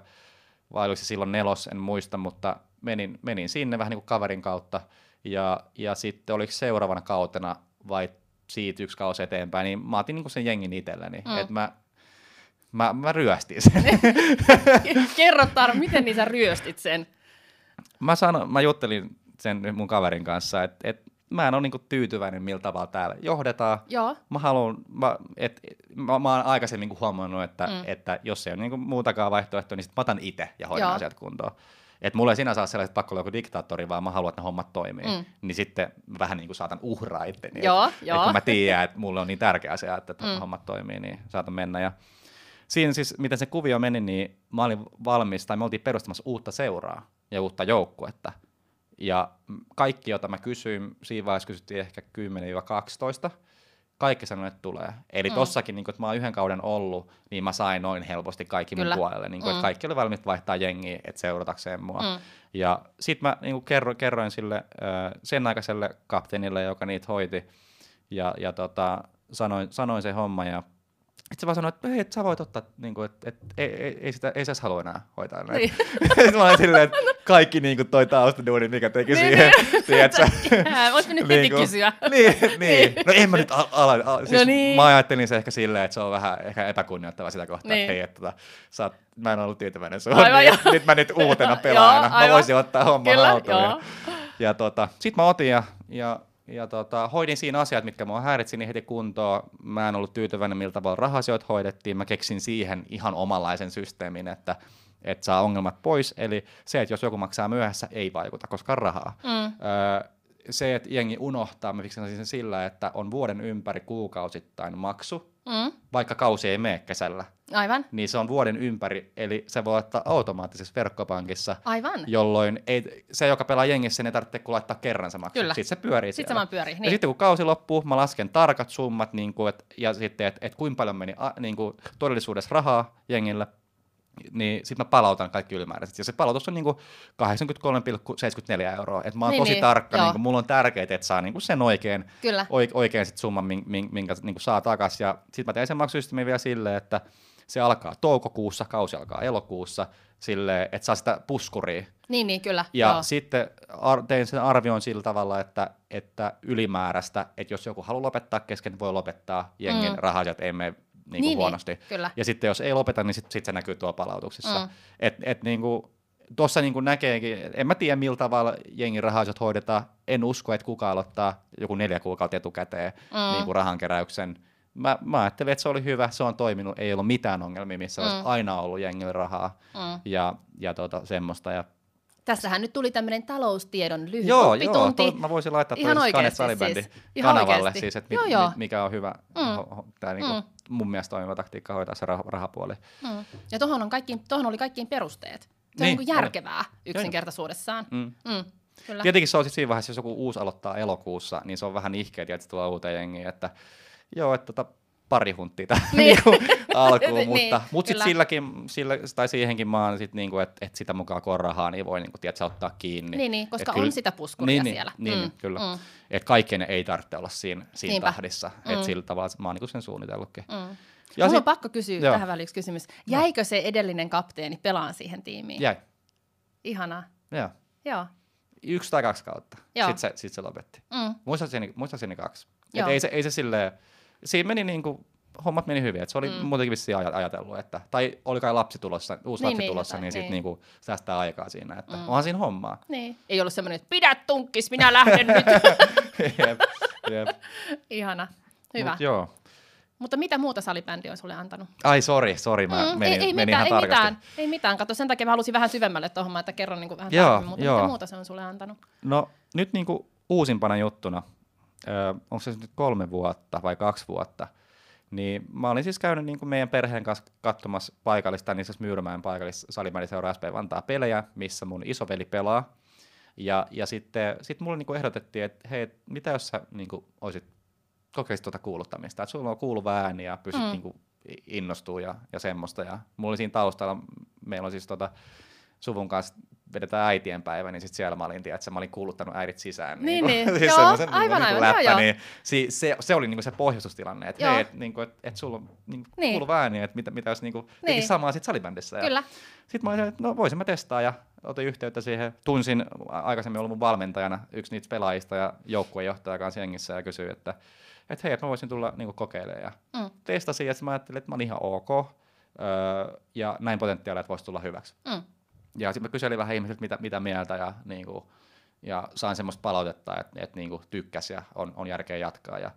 vai oliko se silloin nelos, en muista, mutta menin, menin sinne vähän niin kuin kaverin kautta. Ja, ja sitten oliko seuraavana kautena vai siitä yksi kausi eteenpäin, niin mä otin niin sen jengin itselleni. Mm. Että mä, mä, mä ryöstin sen. [LAUGHS] Kerro Tar, miten niin sä ryöstit sen? mä, sanon, mä juttelin sen mun kaverin kanssa, että et mä en ole niinku tyytyväinen, millä tavalla täällä johdetaan. Joo. Mä haluan, mä, et, mä, mä oon aikaisemmin niinku huomannut, että, Mm. että jos ei ole niinku muutakaan vaihtoehtoa, niin sit mä otan itse ja hoidan Joo. asiat kuntoon. Et mulla ei sinä saa sellaiset pakko olla joku diktaattori, vaan mä haluan, että ne hommat toimii. Mm. Niin sitten vähän niin kuin saatan uhraa itteni. Joo, et, joo. Et kun mä tiedän, että mulle on niin tärkeä asia, että, mm. hommat toimii, niin saatan mennä. Ja siinä siis, miten se kuvio meni, niin mä olin valmis, tai me oltiin perustamassa uutta seuraa ja uutta joukkuetta. Ja kaikki, jota mä kysyin, siinä vaiheessa kysyttiin ehkä 10-12, kaikki sanoi, että tulee. Eli mm. tossakin, niin kun, että mä oon yhden kauden ollut, niin mä sain noin helposti kaikki Kyllä. mun puolelle. Niin kun, mm. että kaikki oli valmiit vaihtaa jengiä, että seuratakseen mua. Mm. Ja sit mä niin kerroin, kerroin sille sen aikaiselle kapteenille, joka niitä hoiti, ja, ja tota, sanoin, sanoin se homma, ja sitten se vaan sanoi, että hei, et sä voit ottaa, niin kuin, että, että ei, ei, ei, sitä, ei sä halua enää hoitaa näin. Niin. [LAUGHS] Mä olin silleen, että kaikki niin kuin, toi taustaduuni, mikä teki niin, siihen, niin. [LAUGHS] tiedätkö? Olisiko nyt niin kuin, kysyä? [LAUGHS] niin, niin. No en mä nyt ala, ala, ala siis no niin. mä ajattelin se ehkä silleen, että se on vähän ehkä epäkunnioittava sitä kohtaa, niin. että hei, että tota, sä oot, mä en ollut tyytyväinen sun, aivan, niin, nyt mä nyt uutena pelaajana, mä voisin ottaa homman haltuun. Ja, ja tota, sit mä otin ja, ja ja tota, hoidin siinä asiat, mitkä mua häiritsi, niin heti kuntoon. Mä en ollut tyytyväinen, miltä tavalla rahasioita hoidettiin. Mä keksin siihen ihan omanlaisen systeemin, että, että saa ongelmat pois. Eli se, että jos joku maksaa myöhässä, ei vaikuta, koska rahaa. Mm. Öö, se, että jengi unohtaa, mä fiksin sen sillä, että on vuoden ympäri kuukausittain maksu, mm. vaikka kausi ei mene kesällä. Aivan. Niin se on vuoden ympäri, eli se voi ottaa automaattisessa verkkopankissa. Aivan. Jolloin ei, se, joka pelaa jengissä, ei tarvitse kuin laittaa kerran se maksu. Kyllä. Sitten se pyörii Sitten se pyörii, niin. Ja sitten kun kausi loppuu, mä lasken tarkat summat, niin kuin, et, ja sitten, että et kuinka paljon meni a, niin kuin, todellisuudessa rahaa jengille, niin sitten mä palautan kaikki ylimääräiset. Ja se palautus on niinku 83,74 euroa. Et mä oon niin, tosi niin, tarkka, niinku, mulla on tärkeää, että saa niinku sen oikein, Kyllä. oikein sit summan, minkä niinku saa takaisin. Ja sitten mä teen sen maksusysteemin vielä silleen, että se alkaa toukokuussa, kausi alkaa elokuussa, sille, että saa sitä puskuria. Niin, niin kyllä. Ja joo. sitten ar- tein sen arvion sillä tavalla, että, että ylimääräistä, että jos joku haluaa lopettaa kesken, voi lopettaa jengin mm. rahasiat, ei mene niin niin, huonosti. Niin, kyllä. Ja sitten jos ei lopeta, niin sitten sit se näkyy tuolla palautuksissa. Mm. Et, et niin kuin, tuossa niin näkeekin, en mä tiedä millä tavalla jengin rahaiset hoidetaan, en usko, että kukaan aloittaa joku neljä kuukautta etukäteen mm. niin kuin rahankeräyksen. Mä, mä ajattelin, että se oli hyvä, se on toiminut, ei ollut mitään ongelmia, missä mm. olisi aina ollut jengillä rahaa mm. ja, ja tota, semmoista. Ja Tässähän nyt tuli tämmöinen taloustiedon lyhyt joo, oppitunti. Joo, mä voisin laittaa Ihan Salibändi siis. kanavalle, siis, että mit, joo, joo. mikä on hyvä, mm. tämä niinku, mm. Mun mielestä toimiva taktiikka hoitaa se rah- rahapuoli. Mm. Ja tuohon, on kaikkiin, tohon oli kaikkiin perusteet. Se niin, on niin järkevää oli. yksinkertaisuudessaan. Mm. Mm. Kyllä. Tietenkin se on sitten siinä vaiheessa, jos joku uusi aloittaa elokuussa, niin se on vähän ihkeä, että se tulee uuteen jengiin, että joo, että tota, pari hunttia tähän niin. niin alkuun, [LAUGHS] niin, mutta, mutta sitten silläkin, sillä, tai siihenkin oon sit niinku, että et sitä mukaan kun on rahaa, niin voi niinku, tiedätkö, ottaa kiinni. Niin, niin koska et on kyllä, sitä puskuria niin, siellä. Niin, mm. kyllä. Mm. Että kaikkien ei tarvitse olla siinä, siinä tahdissa, mm. että sillä tavalla mä oon niinku sen suunnitellutkin. Mm. Ja Mulla sit, on pakko kysyä joo. tähän väliin kysymys. Jäikö se edellinen kapteeni pelaan siihen tiimiin? Jäi. Ihanaa. Joo. Joo. Yksi tai kaksi kautta. Joo. Sitten se, sit se lopetti. Mm. Muistaakseni, muistaakseni kaksi. Et ei, se, ei se silleen, siinä meni niinku hommat meni hyvin. Et se oli mm. muutenkin vissiin ajatellut, että, tai oli kai lapsi tulossa, uusi niin, lapsi niin, tulossa, niin, niin sitten niin. niinku säästää aikaa siinä, että mm. onhan siinä hommaa. Niin. Ei ollut semmoinen, että pidä tunkkis, minä lähden nyt. [LAUGHS] jep, jep. Ihana. Hyvä. Mut joo. Mutta mitä muuta salibändi on sulle antanut? Ai sori, sori, mä mm, menin, ei, ei menin mitään, ihan ei mitään, ei mitään. Kato, sen takia mä halusin vähän syvemmälle tuohon, että kerron niin kuin vähän joo, tarkemmin, mutta joo. mitä muuta se on sulle antanut? No nyt niin kuin uusimpana juttuna, äh, onko se nyt kolme vuotta vai kaksi vuotta, niin mä olin siis käynyt niin kuin meidän perheen kanssa katsomassa paikallista, niin siis Myyrmäen paikallista salimäliseura SP Vantaa pelejä, missä mun isoveli pelaa. Ja, ja sitten sit mulle niin ehdotettiin, että hei, mitä jos sä niin kuin, olisit kokeilisit tuota kuuluttamista, että sulla on kuuluva ääni ja pystyt mm. niin kuin, innostuu ja, ja semmoista. Ja mulla oli siinä taustalla, meillä on siis tota, suvun kanssa vedetään äitien päivä, niin sitten siellä mä olin, tiedät, että mä olin kuuluttanut äidit sisään. Niin, niin, niin. [LAUGHS] siis joo, aivan, niin aivan, niin läppä, joo, niin si, se, se, oli niinku se pohjustustilanne, että hei, et, niinku, et, et sulla on niinku, niin. kuuluva ääni, että mitä, mitä jos niinku, niin. samaa sitten salibändissä. Kyllä. Sitten mä olin, että no voisin mä testaa ja otin yhteyttä siihen. Tunsin aikaisemmin ollut mun valmentajana yksi niitä pelaajista ja joukkuejohtaja kanssa jengissä ja kysyi, että et hei, että mä voisin tulla niinku, kokeilemaan. Ja mm. testasin ja mä ajattelin, että mä olin ihan ok. Öö, ja näin potentiaalia, että voisi tulla hyväksi. Mm. Ja sitten mä kyselin vähän ihmisiltä, mitä, mitä mieltä, ja, niin kuin, ja sain semmoista palautetta, että, että niin kuin, tykkäs ja on, on järkeä jatkaa. Ja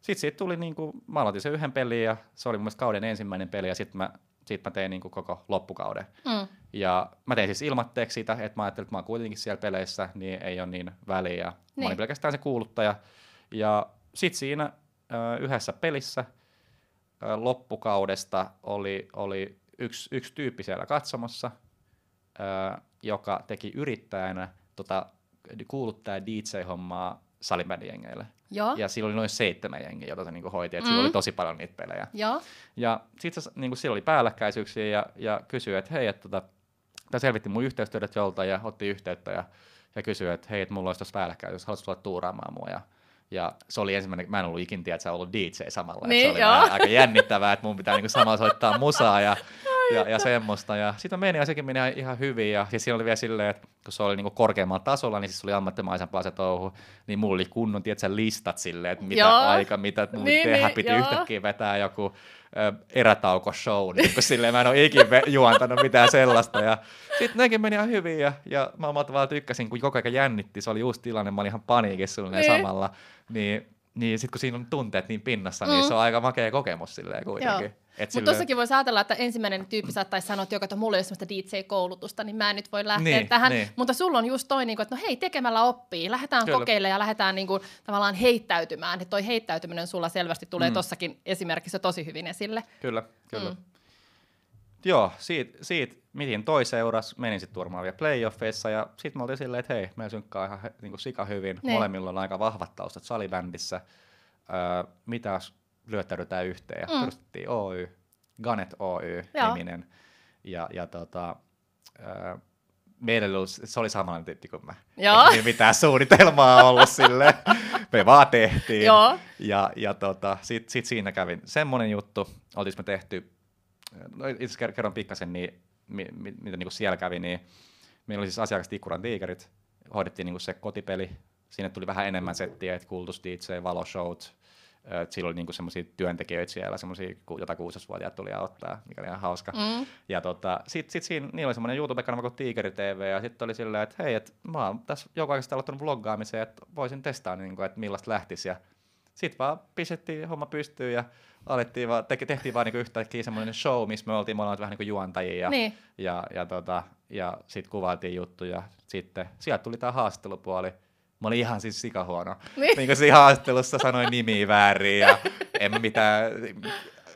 sitten siitä tuli, niin kuin, mä aloitin sen yhden pelin, ja se oli mun mielestä kauden ensimmäinen peli, ja sitten mä, sit mä tein niin kuin, koko loppukauden. Mm. Ja mä tein siis ilmatteeksi sitä, että mä ajattelin, että mä oon kuitenkin siellä peleissä, niin ei ole niin väliä. Niin. Mä olin niin. pelkästään se kuuluttaja. Ja sitten siinä ö, yhdessä pelissä ö, loppukaudesta oli, oli yksi, yksi tyyppi siellä katsomassa – joka teki yrittäjänä tota, kuullut tää DJ-hommaa salibändijengeille. Joo. Ja silloin oli noin seitsemän jengiä, jota se niinku hoiti, että Mm. mm. oli tosi paljon niitä pelejä. Joo. Ja sitten niinku, sillä oli päällekkäisyyksiä ja, ja kysyi, että hei, että tota, tämä selvitti mun yhteystiedot joltain ja otti yhteyttä ja, ja kysyi, että hei, että mulla olisi tuossa päällekkäisyys, haluaisitko tulla tuuraamaan mua? Ja, ja se oli ensimmäinen, mä en ollut ikin tiedä, että sä ollut DJ samalla. Niin, se oli aika jännittävää, että mun pitää niinku samalla soittaa musaa ja, ja, ja semmoista. Ja sitten meni ja sekin meni ihan- hyvin. Ja siis siinä oli vielä silleen, että kun se oli niinku korkeammalla tasolla, niin siis se oli ammattimaisempaa se touhu, niin mulla oli kunnon tiedätkö, listat silleen, että mitä Joo. aika, mitä mun Niin, tehdä, niin, piti joo. yhtäkkiä vetää joku ö, erätauko-show, niin kun silleen mä en ole ikin ve- juontanut mitään sellaista. Ja sitten nekin meni ihan hyvin ja, ja mä omalla tavalla tykkäsin, kun koko ajan jännitti, se oli just tilanne, mä olin ihan paniikissa Niin. samalla, niin, niin sitten kun siinä on tunteet niin pinnassa, Mm. niin se on aika makea kokemus silleen kuitenkin. Joo. Mutta silleen- tossakin voisi ajatella, että ensimmäinen tyyppi saattaisi sanoa, että, joka, että mulla ei ole sellaista DJ-koulutusta, niin mä en nyt voi lähteä Niin, tähän. niin. Mutta sulla on just toi, niin kuin, että no hei, tekemällä oppii. Lähdetään Kyllä. kokeilemaan ja lähdetään niin kuin, tavallaan heittäytymään. Että toi heittäytyminen sulla selvästi tulee mm. Tossakin esimerkissä tosi hyvin esille. Kyllä, kyllä. Mm. Joo, siitä, siitä mihin toi seuras, menin sitten turmaan vielä playoffeissa ja sitten me oltiin silleen, että hei, meidän synkkaa ihan he- niinku sika hyvin. Niin. Niin. Molemmilla on aika vahvat taustat salibändissä. Öö, mitä jos lyöttäydytään yhteen ja Mm. perustettiin Oy, Ganet Oy Joo. niminen. Ja, ja tota, meillä oli, se oli samanlainen tyyppi kuin mä. Joo. Ei mitään suunnitelmaa ollut sille. [LAUGHS] Me vaan tehtiin. Joo. Ja, ja tota, sit, sit siinä kävin semmoinen juttu, oltis me tehty, no itse kerron pikkasen, niin, mi, mi, mitä niinku siellä kävi, niin meillä oli siis asiakas Tikkuran tiikerit, hoidettiin niinku se kotipeli, sinne tuli vähän enemmän settiä, että kultus DJ, valoshowt, ö, et siellä oli niinku semmoisia työntekijöitä siellä, semmoisia, jota 16-vuotiaat tuli auttaa, mikä oli ihan hauska. Mm. Ja tota, sit, sit siinä, niillä oli semmoinen YouTube-kanava kuin Tiikeri TV, ja sitten oli silleen, että hei, että mä oon tässä joku aikaisesti aloittanut vloggaamiseen, että voisin testaa, niin kuin, että millaista lähtisi. Ja sitten vaan pistettiin homma pystyyn ja alettiin vaan, te, tehtiin vaan niin yhtäkkiä semmoinen show, missä me oltiin molemmat vähän niin kuin juontajia. Ja, Niin. ja, ja, tota, ja sitten kuvailtiin juttuja. Sitten sieltä tuli tämä haastattelupuoli. Mä olin ihan siis sikahuono. Niin. Niin kuin siinä haastattelussa sanoin nimiä väärin ja en mä mitään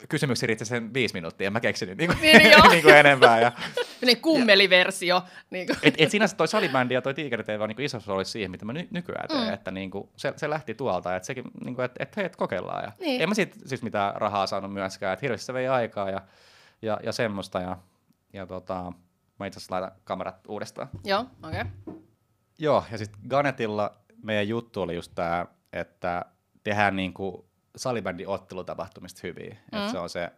kysymyksiä riitti sen viisi minuuttia, en mä keksinyt niin kuin, Niin, niin [LAUGHS] niin kuin enempää. Ja, Sellainen kummeliversio. Niin kuin. et, et sinänsä toi salibändi ja toi Tiger TV on niin isossa roolissa siihen, mitä mä ny- nykyään teen, Mm. että niin kuin, se, se, lähti tuolta, että sekin, niin kuin, että, että hei, et kokeillaan. Ja Niin. En mä sit, siis mitään rahaa saanut myöskään, että hirveästi se vei aikaa ja, ja, ja semmoista. Ja, ja tota, mä itse asiassa laitan kamerat uudestaan. Joo, okei. Okay. Joo, ja sitten Ganetilla meidän juttu oli just tämä, että tehdään niinku salibändin ottelutapahtumista hyviä. Mm. Et se on se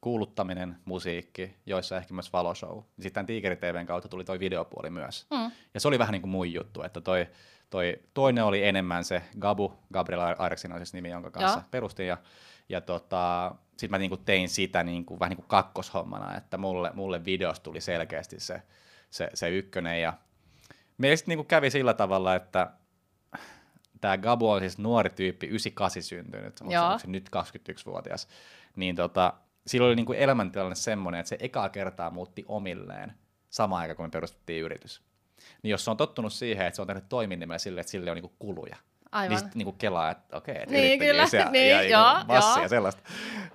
kuuluttaminen, musiikki, joissa ehkä myös valoshow. Sitten Tiikeri TVn kautta tuli toi videopuoli myös. Mm. Ja se oli vähän niin kuin mun juttu, että toi, toi toinen oli enemmän se Gabu, Gabriel Aireksin on siis nimi, jonka kanssa Joo. perustin. Ja, ja tota, sitten mä niin kuin tein sitä niin kuin, vähän niin kuin kakkoshommana, että mulle, mulle videosta tuli selkeästi se, se, se ykkönen. Ja meillä sitten niin kuin kävi sillä tavalla, että tämä Gabu on siis nuori tyyppi, 98 syntynyt, onko se- nyt 21-vuotias, niin tota, sillä oli niinku elämäntilanne semmoinen, että se ekaa kertaa muutti omilleen samaan aikaan, kun me perustettiin yritys. Niin jos se on tottunut siihen, että se on tehnyt toiminnimellä silleen, että sille on niinku kuluja, Aivan. niin sitten niinku kelaa, että okei, että Niin, yrittäjyys kyllä. ja, Niin, ja, joo, ja joo. ja sellaista.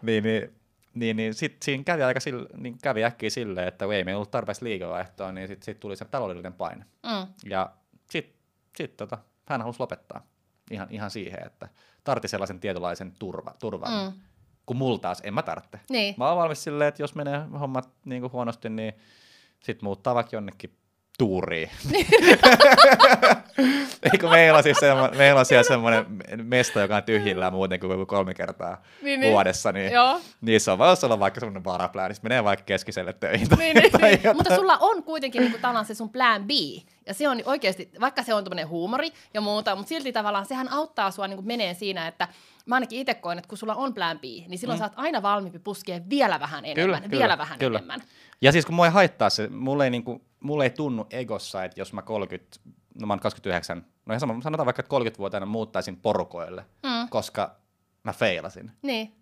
Niin, niin, niin, niin sitten siinä kävi aika sille, niin kävi äkkiä silleen, että ei meillä ollut tarpeeksi liikevaihtoa, niin sitten sit tuli se taloudellinen paine. Mm. Ja sitten sit, tota, hän halusi lopettaa ihan, ihan siihen, että tartti sellaisen tietynlaisen turva, turvan, Mm. kun mulla taas en mä tarvitse. Niin. Mä oon valmis silleen, että jos menee hommat niin kuin huonosti, niin sit muuttaa vaikka jonnekin tuuriin. [LAUGHS] [LAUGHS] Eikö meillä on siis semmo, meillä on siellä semmoinen mesta, joka on tyhjillään muuten kuin kolme kertaa Niin, niin. vuodessa, niin Joo. niissä on vaan olla vaikka semmoinen varaplääni, niin menee vaikka keskiselle töihin. tai- Niin, niin, tai niin. jotain. Mutta sulla on kuitenkin niinku tavallaan se sun plan B. Ja se on oikeasti, vaikka se on tämmöinen huumori ja muuta, mutta silti tavallaan sehän auttaa sua niinku menee siinä, että mä ainakin itse koen, että kun sulla on plan B, niin silloin mm. sä oot aina valmiimpi puskea vielä vähän enemmän, Kyllä, vielä kyllä, vähän kyllä. enemmän. Ja siis kun mua ei haittaa se, mulle ei, niinku, mulle ei tunnu egossa, että jos mä 30, no mä oon 29, no ihan sama, sanotaan vaikka, että 30-vuotiaana muuttaisin porukoille, Mm. koska mä feilasin. Niin,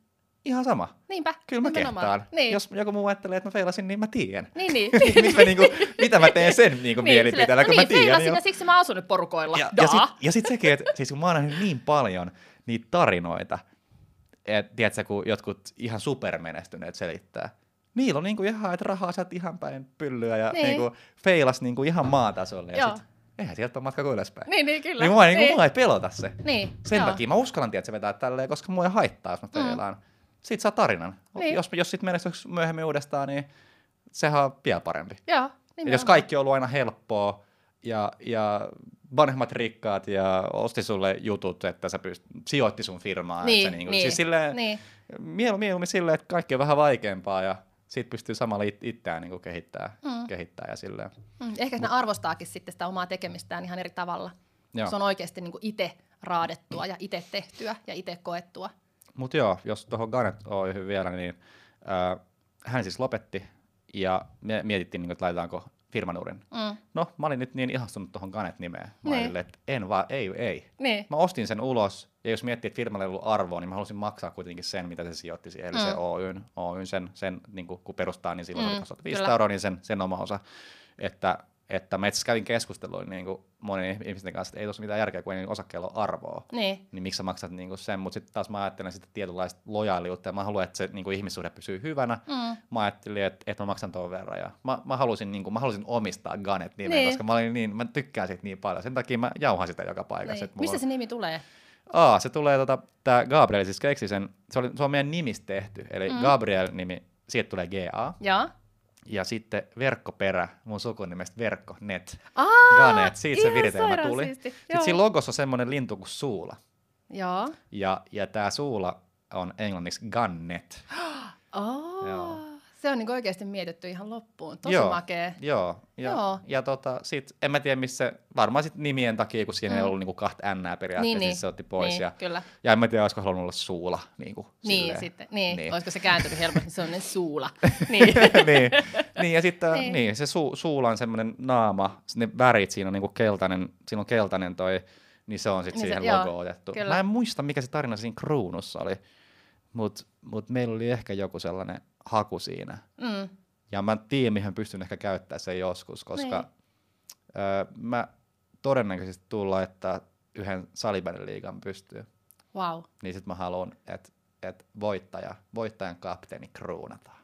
Ihan sama. niinpä. Kyllä mä kehtaan. Niin. Jos joku muu ajattelee, että mä feilasin, niin mä tiedän. Niin, niin. [LAUGHS] mitä, niinku, mitä mä teen sen niinku Niin, mielipiteellä, silleen, kun no mä niin, tiedän. feilasin jo. ja siksi mä asun nyt porukoilla. Ja, Daa. ja, sit, ja sit sekin, että siis kun mä oon nähnyt niin paljon niitä tarinoita, että tiedätkö, kun jotkut ihan supermenestyneet selittää, niillä on niinku ihan, että rahaa saat ihan päin pyllyä ja Niin. niin. niinku feilas niinku ihan maatasolle. Ja Joo. sit eihän sieltä ole matka kuin ylöspäin. Niin, niin kyllä. Niin mua, ei, niin. niin. mua ei pelota se. niin. Sen joo. takia mä uskallan tietää, että se vetää tälleen, koska mua ei haittaa, jos mä peilaan. Mm. Siitä saa tarinan. Niin. Jos, jos sit menestyisi myöhemmin uudestaan, niin sehän on vielä parempi. Joo, Ja nimenomaan. jos kaikki on ollut aina helppoa ja, ja vanhemmat rikkaat ja osti sulle jutut, että sä pyst- sijoitti sun firmaa. Niin, että sä niinku, niin, siis silleen, niin. mielu, mieluummin silleen, että kaikki on vähän vaikeampaa ja siitä pystyy samalla it- itseään niin kehittää, Mm. kehittää ja silleen. Mm, ehkä ne arvostaakin sitten sitä omaa tekemistään ihan eri tavalla. Joo. Se on oikeasti niin itse raadettua ja itse tehtyä ja itse koettua. Mutta joo, jos tuohon Garnet Oyhyn vielä, niin äh, hän siis lopetti ja me mietittiin, niin, että laitetaanko firmanurin. Mm. No, mä olin nyt niin ihastunut tuohon Ganet-nimeen. Mä Niin. olin, että en vaan, ei, ei. Niin. Mä ostin sen ulos, ja jos miettii, että firmalle ei ollut arvoa, niin mä halusin maksaa kuitenkin sen, mitä se sijoitti siihen, eli Mm. se Oyn, Oyn sen, sen niin kun, kun perustaa, niin silloin Mm, mm, 2500 kyllä. euroa, niin sen, sen oma osa. Että, että mä itse kävin keskustelua niin kuin monien ihmisten kanssa, että ei tuossa mitään järkeä, kun ei niillä osakkeilla ole arvoa. Niin. Niin miksi sä maksat niin kuin sen, mutta sitten taas mä ajattelen sitä tietynlaista lojaaliutta, ja mä haluan, että se niin kuin ihmissuhde pysyy hyvänä. Mm. Mä ajattelin, että, että mä maksan tuon verran, ja mä, mä, halusin, niin kuin, mä halusin omistaa Ganet nimen, Niin. koska mä, olin niin, mä tykkään siitä niin paljon. Sen takia mä jauhan sitä joka paikassa. Niin. Mistä on- se nimi tulee? Aa, se tulee, tota, tää Gabriel siis keksi sen, se, oli, se on meidän nimistä tehty, eli Mm. Gabriel-nimi, siitä tulee GA, Joo. Ja sitten verkkoperä, mun sukunimestä verkko, net, Aa, Ganet, siitä se viritelmä tuli. siisti. Sitten Joo. siinä logossa on semmoinen lintu kuin suula, Joo. ja, ja tämä suula on englanniksi gunnet. Oh, [GASPS] Joo. Se on niinku oikeasti mietitty ihan loppuun. Tosi Joo. makea. Joo, ja, Joo. ja tota, sit, en mä tiedä missä, varmaan sit nimien takia, kun siinä mm. ei ollut niinku kahta N periaatteessa, Niin, niin, niin. se otti pois. Niin, ja, kyllä. ja en mä tiedä, olisiko halunnut olla suula. Niinku, Niin, silleen. sitten. Niin. Niin. niin. Olisiko se kääntynyt helposti sellainen suula. [LAUGHS] niin. niin, niin, ja sitten Niin. niin. niin, se su, suula on semmoinen naama, ne värit siinä on niinku keltainen, siinä on keltainen toi, niin se on sitten Niin se- siihen joo, logoon otettu. kyllä. Mä en muista, mikä se tarina siinä kruunussa oli, mutta mut meillä oli ehkä joku sellainen haku siinä. Mm. Ja mä tiedän, mihin pystyn ehkä käyttämään sen joskus, koska Niin. öö, mä todennäköisesti tuun laittaa yhden salibändin liigan pystyyn. Wow. Niin sit mä haluan, että et voittaja, voittajan kapteeni kruunataan.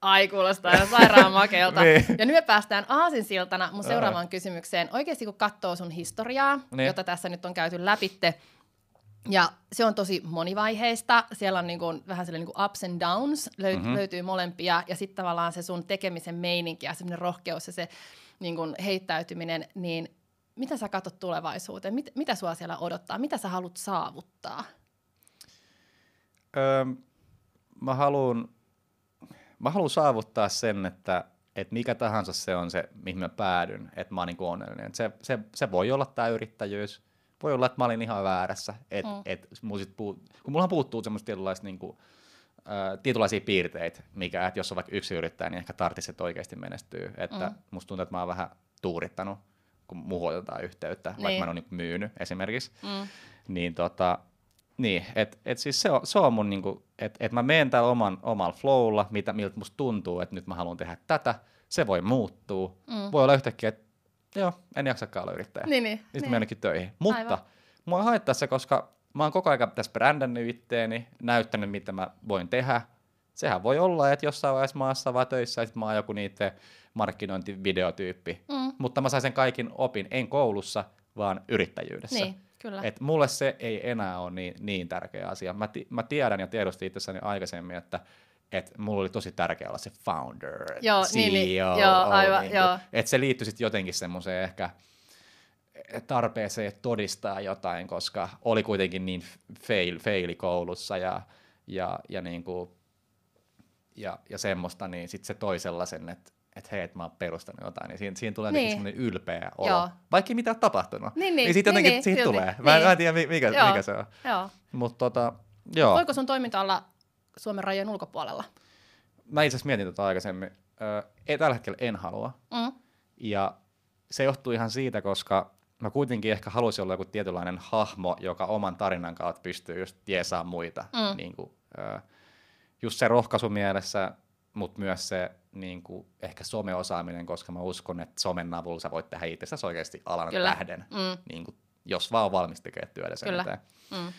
Ai kuulostaa ihan sairaan [LAUGHS] makealta. Niin. Ja nyt me päästään aasinsiltana mun seuraavaan kysymykseen. Oikeasti kun katsoo sun historiaa, Niin. jota tässä nyt on käyty läpitte, ja se on tosi monivaiheista. Siellä on niinku vähän sellainen niinku ups and downs, löy- Mhm. mm-hmm. löytyy molempia. Ja sitten tavallaan se sun tekemisen meininki ja semmoinen rohkeus ja se niinku heittäytyminen, niin mitä sä katsot tulevaisuuteen? Mit, mitä sua siellä odottaa? Mitä sä haluat saavuttaa? Öö, mä haluan mä haluan saavuttaa sen, että, että mikä tahansa se on se, mihin mä päädyn, että mä oon niin onnellinen. Se, se, se voi olla tämä yrittäjyys, voi olla, että mä olin ihan väärässä, että Mm. et, mun sit puu, kun mulla puuttuu semmoista tietynlaista niin kuin, tietynlaisia piirteitä, mikä, että jos on vaikka yksi yrittäjä, niin ehkä tarvitsisi, että oikeasti menestyy. Että Mm. musta tuntuu, että mä oon vähän tuurittanut, kun muuhun otetaan yhteyttä, niin. vaikka mä en ole niin myynyt esimerkiksi Mm. niin tota, niin, et, et siis se on, se on mun niinku, että et mä menen täällä oman, omalla flowlla, mitä, miltä musta tuntuu, että nyt mä haluan tehdä tätä, se voi muuttua, Mm. voi olla yhtäkkiä, että joo, en jaksakaan olla yrittäjä, Niin, niin. sitten niin. jonnekin töihin, mutta Aivan. mua haittaa se, koska mä oon koko ajan tässä brändännyt itteeni, näyttänyt, mitä mä voin tehdä, sehän voi olla, että jossain vaiheessa jossain vaan töissä, sit mä oon joku niiden markkinointivideotyyppi, Mm. mutta mä sain sen kaikin opin, en koulussa, vaan yrittäjyydessä. Niin, kyllä. Et mulle se ei enää ole niin, niin tärkeä asia. Mä, ti, mä tiedän ja tiedostin itsessäni aikaisemmin, että et mulla oli tosi tärkeä olla se founder, Joo, CEO. niin, niin, joo, aivan, niinku. joo. Et se liittyi sitten jotenkin semmoiseen ehkä tarpeeseen todistaa jotain, koska oli kuitenkin niin fail, faili koulussa ja, ja, ja, niinku, ja, ja semmoista, niin sitten se toi sellaisen, että että hei, että mä oon perustanut jotain, niin siinä, siinä tulee Niin. niin. semmoinen ylpeä olo. Joo. Vaikka ei mitään ole tapahtunut. Niin, niin, niin niin, jotenkin niin, siitä silti. tulee. Mä, Niin. mä en tiedä, mi- mikä, Joo. mikä se on. Joo. Mutta tota, joo. Voiko sun toiminta olla Suomen rajojen ulkopuolella? Mä itse asiassa mietin tota aikaisemmin. Ö, ei, tällä hetkellä en halua. Mm. Ja se johtuu ihan siitä, koska mä kuitenkin ehkä haluaisin olla joku tietynlainen hahmo, joka oman tarinan kautta pystyy just jeesaa muita. Mm. Niin kuin, ö, just se rohkaisu mielessä, mutta myös se niin kuin, ehkä someosaaminen, koska mä uskon, että somen avulla sä voit tehdä itsestäsi oikeasti alan Kyllä. tähden, Mm. niin kuin, jos vaan on valmis tekemään työtä sen Kyllä. eteen. Mm.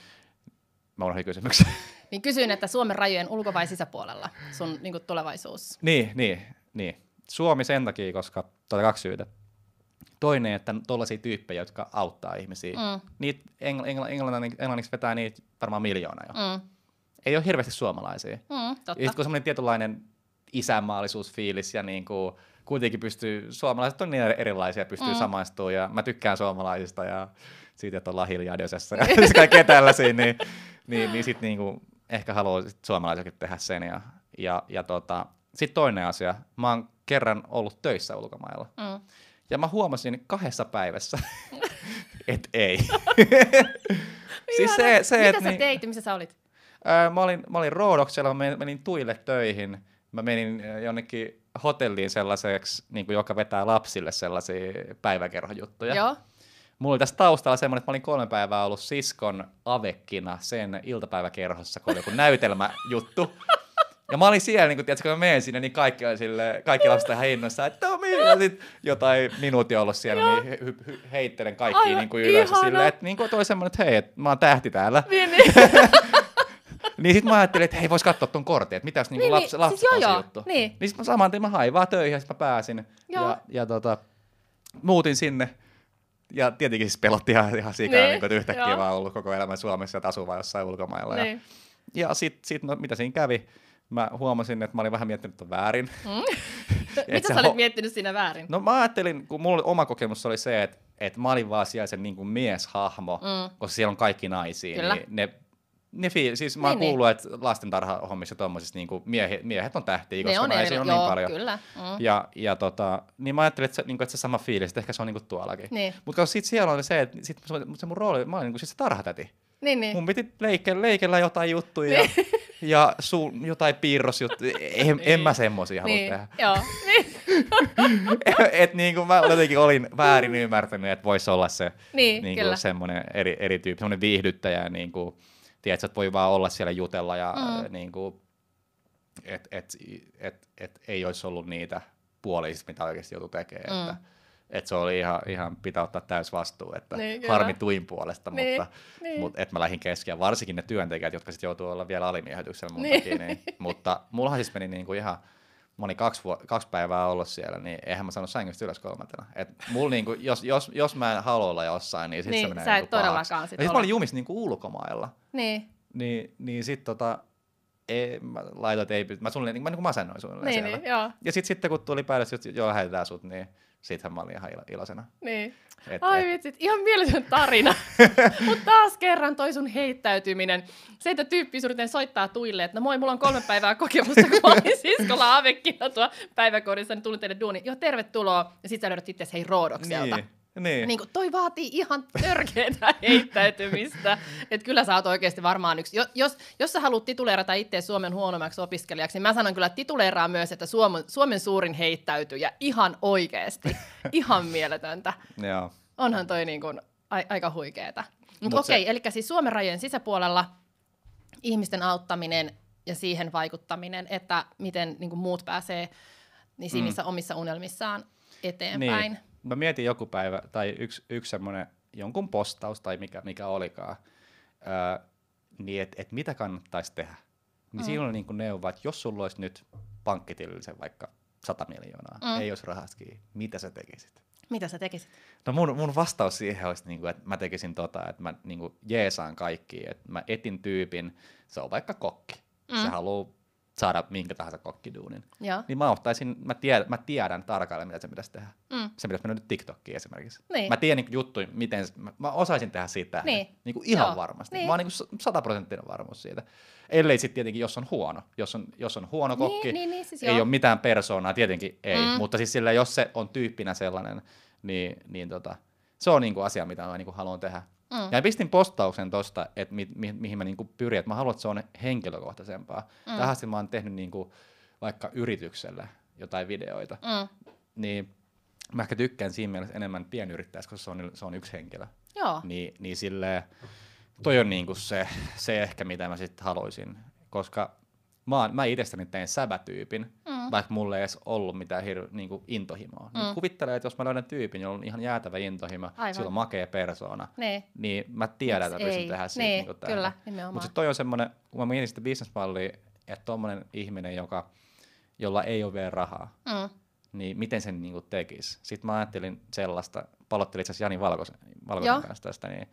Mä unohdin kysymyksen. [LAUGHS] Niin kysyin, että Suomen rajojen ulko- vai sisäpuolella sun niin kuin tulevaisuus? niin, niin, niin. Suomi sen takia, koska tuota kaksi syytä. Toinen, että tuollaisia tyyppejä, jotka auttaa ihmisiä. Mm. Niitä engl- engl- englanniksi, englanniksi vetää niitä varmaan miljoona jo. Mm. Ei ole hirveästi suomalaisia. Mm, totta. Ja kun semmoinen tietynlainen isänmaallisuusfiilis ja niin kuin, kuitenkin pystyy, suomalaiset on niin erilaisia, pystyy mm. samaistumaan ja mä tykkään suomalaisista ja siitä, että ollaan hiljaa Diosessa ja [LAUGHS] [LAUGHS] kaikkea tällaisia, niin, niin, niin sitten niin ehkä haluaa sit suomalaisetkin tehdä sen. Ja, ja, ja tota, sitten toinen asia, mä oon kerran ollut töissä ulkomailla. Mm. Ja mä huomasin kahdessa päivässä, [LAUGHS] että ei. [LAUGHS] siis se, se, Mitä et sä niin- teit? Missä sä olit? Ää, mä olin, mä olin Roodoksella, mä menin, menin tuille töihin. Mä menin jonnekin hotelliin sellaiseksi, niin kuin joka vetää lapsille sellaisia päiväkerhojuttuja. Joo. Mulla oli tässä taustalla semmoinen, että mä olin kolme päivää ollut siskon avekkina sen iltapäiväkerhossa, kun oli joku näytelmäjuttu. Ja mä olin siellä, niin kun, tiedätkö, kun mä menen sinne, niin kaikki, oli sille, kaikki lapset ihan innoissaan, että Tomi! Ja sit jotain minuutin ollut siellä, niin hy, hy, heittelen kaikkia Aivan niin kuin ylös. Silleen, että niin kuin toi semmoinen, että hei, että mä oon tähti täällä. Niin, niin. [LAUGHS] Niin sit mä ajattelin, että hei, vois katsoa ton kortin, että mitäs niinku Niin, lapsi, niin, lapsi siis joo, juttu. niin. niin sit mä saman tien mä hain vaan töihin ja sit mä pääsin. Joo. Ja, ja tota, muutin sinne. Ja tietenkin siis pelotti ihan, ihan sikaa, Niin, niin, että yhtäkkiä joo. vaan ollut koko elämän Suomessa ja asuu vaan jossain ulkomailla. Ja, niin. ja sit, sit no, mitä siinä kävi, mä huomasin, että mä olin vähän miettinyt ton väärin. [LAUGHS] Et Mitä se sä olit ho- miettinyt siinä väärin? No mä ajattelin, kun mulla oma kokemus oli se, että, että mä olin vaan siellä sen niin kuin mieshahmo, Mm. koska siellä on kaikki naisia. Kyllä. Niin ne, ne fi- siis mä oon Niin, kuullut, että lastentarhahommissa tommosissa niin kuin miehet, miehet on tähtiä, koska on naisia eri, on joo, niin paljon. kyllä. Mm. Ja, ja tota, niin mä ajattelin, että se, niin kuin, että se sama fiilis, että ehkä se on niin kuin tuollakin. Niin. Mutta sitten siellä oli se, että sit se, se mun rooli, mä olin niin kuin siis se tarhatäti. Niin, niin. Mun piti leike, leikellä jotain juttuja ja su, jotain piirrosjuttuja. En, en mä semmosia halua niin. tehdä. Joo. Niin. [LAUGHS] et niin kuin mä jotenkin olin väärin ymmärtänyt, että voisi olla se Niin, niin kuin semmoinen eri, eri tyyppi, semmoinen viihdyttäjä, niin kuin, tiedätkö, että voi vaan olla siellä jutella ja Mm. mm. niin kuin, et, et, et, et, ei olisi ollut niitä puolia, mitä oikeasti joutui tekemään. Mm. Että, et se oli ihan, ihan pitää ottaa täys vastuu, että Niin, harmi tuin puolesta, Niin, mutta, niin. mutta et mä lähdin kesken. Varsinkin ne työntekijät, jotka sitten joutuu olla vielä alimiehityksellä mun Niin. niin. takia. Niin, mutta mullahan siis meni niin kuin ihan, mä olin kaksi, vuo- kaksi päivää ollut siellä, niin eihän mä saanut sängystä ylös kolmantena. Et mulla niinku, jos, jos, jos mä en halua olla jossain, niin sit Niin, se menee sä et niinku todellakaan sit ja sit mä olin jumissa niinku ulkomailla, Niin. niin, niin sit tota, ei, mä laitoin, että ei pysty, mä, suunnilleen, mä niinku masennoin suunnilleen Niin, siellä. niin, joo. Ja sit sitten kun tuli päälle, että joo, lähetetään sut, niin sittenhän mä olin ihan ilo- iloisena. Niin. Et, Ai et, vitsit, ihan mieletön tarina. [LAUGHS] Mutta taas kerran toi sun heittäytyminen. Se, että tyyppi suunnilleen soittaa tuille, että no moi, mulla on kolme päivää kokemusta, kun mä olin [LAUGHS] siskolla avekkina tuo päiväkodissa, niin tulin teille duuni. Joo, tervetuloa. Ja sit sä löydät itse hei Roodokselta. niin, niin. Niin kuin, toi vaatii ihan törkeätä [LAUGHS] heittäytymistä. Että kyllä sä oot oikeasti varmaan yksi. Jo- Jos, jos sä haluat tituleerata itse Suomen huonommaksi opiskelijaksi, niin mä sanon kyllä, että tituleeraa myös, että Suomen, Suomen suurin heittäytyjä ihan oikeasti. [LAUGHS] Ihan mieletöntä. Joo. Onhan toi niin kuin a- aika huikeeta. Mutta Mut okei, se- eli siis Suomen rajojen sisäpuolella ihmisten auttaminen ja siihen vaikuttaminen, että miten niin kuin muut pääsee niin niissä omissa unelmissaan eteenpäin. Niin. Mä mietin joku päivä, tai yksi, yksi semmoinen jonkun postaus tai mikä, mikä olikaan, öö, niin että et mitä kannattaisi tehdä. Niin mm. siinä oli niin neuvo, että jos sulla olisi nyt pankkitilillisen vaikka 100 miljoonaa, Mm. mm. ei olisi rahasta kiinni, mitä sä tekisit? Mitä sä tekisit? No mun, mun vastaus siihen olisi, niin kuin, että mä tekisin tota, että mä niin kuin jeesaan kaikki, että mä etin tyypin, se on vaikka kokki, mm. se haluaa saada minkä tahansa kokkiduunin. Joo. Niin mä ottaisin, mä tiedän, mä tiedän tarkalleen, mitä se pitäisi tehdä. Mm. Se pitäisi mennä nyt TikTokkiin esimerkiksi. Niin. Mä tiedän niin juttuja, miten, mä, mä osaisin tehdä siitä. Niin. Niin kuin ihan Joo. varmasti. Niin. Mä oon niin sataprosenttinen varmuus siitä. Ellei sitten tietenkin, jos on huono. Jos on, jos on huono Niin, kokki, niin, niin, siis ei joo. ole mitään persoonaa, tietenkin ei. Mm. Mutta siis sillä, jos se on tyyppinä sellainen, niin, niin tota, se on niin kuin asia, mitä mä niin kuin haluan tehdä. Mm. Ja pistin postauksen tosta, että mi, mi, mihin mä niinku pyrin, että mä haluan, että se on henkilökohtaisempaa. Mm. Tähän asti mä oon tehnyt niinku vaikka yritykselle jotain videoita, Mm. niin mä ehkä tykkään siinä mielessä enemmän pienyrittäjästä, koska se on, se on yksi henkilö. Joo. Niin, niin silleen, toi on niinku se, se ehkä, mitä mä sitten haluaisin, koska mä, oon- mä itsestäni tein säbätyypin, mm. Vaikka mulla ei edes ollut mitään hir- niinku intohimoa. Mm. Niin kuvittelen, että jos mä löydän tyypin, jolla on ihan jäätävä intohimo, Aivan. sillä on makea persoona, Niin. niin mä tiedän, että pystyn tehdä siitä Niin, niinku kyllä. Mutta sitten toi on semmoinen, kun mä mietin sitä bisnesmallia, että tommonen ihminen, joka, jolla ei ole vielä rahaa, Mm. niin miten sen niin kuin tekisi. Sitten mä ajattelin sellaista, palottelin itse asiassa Jani Valkosen, Valkosen Joo. kanssa tästä, niin,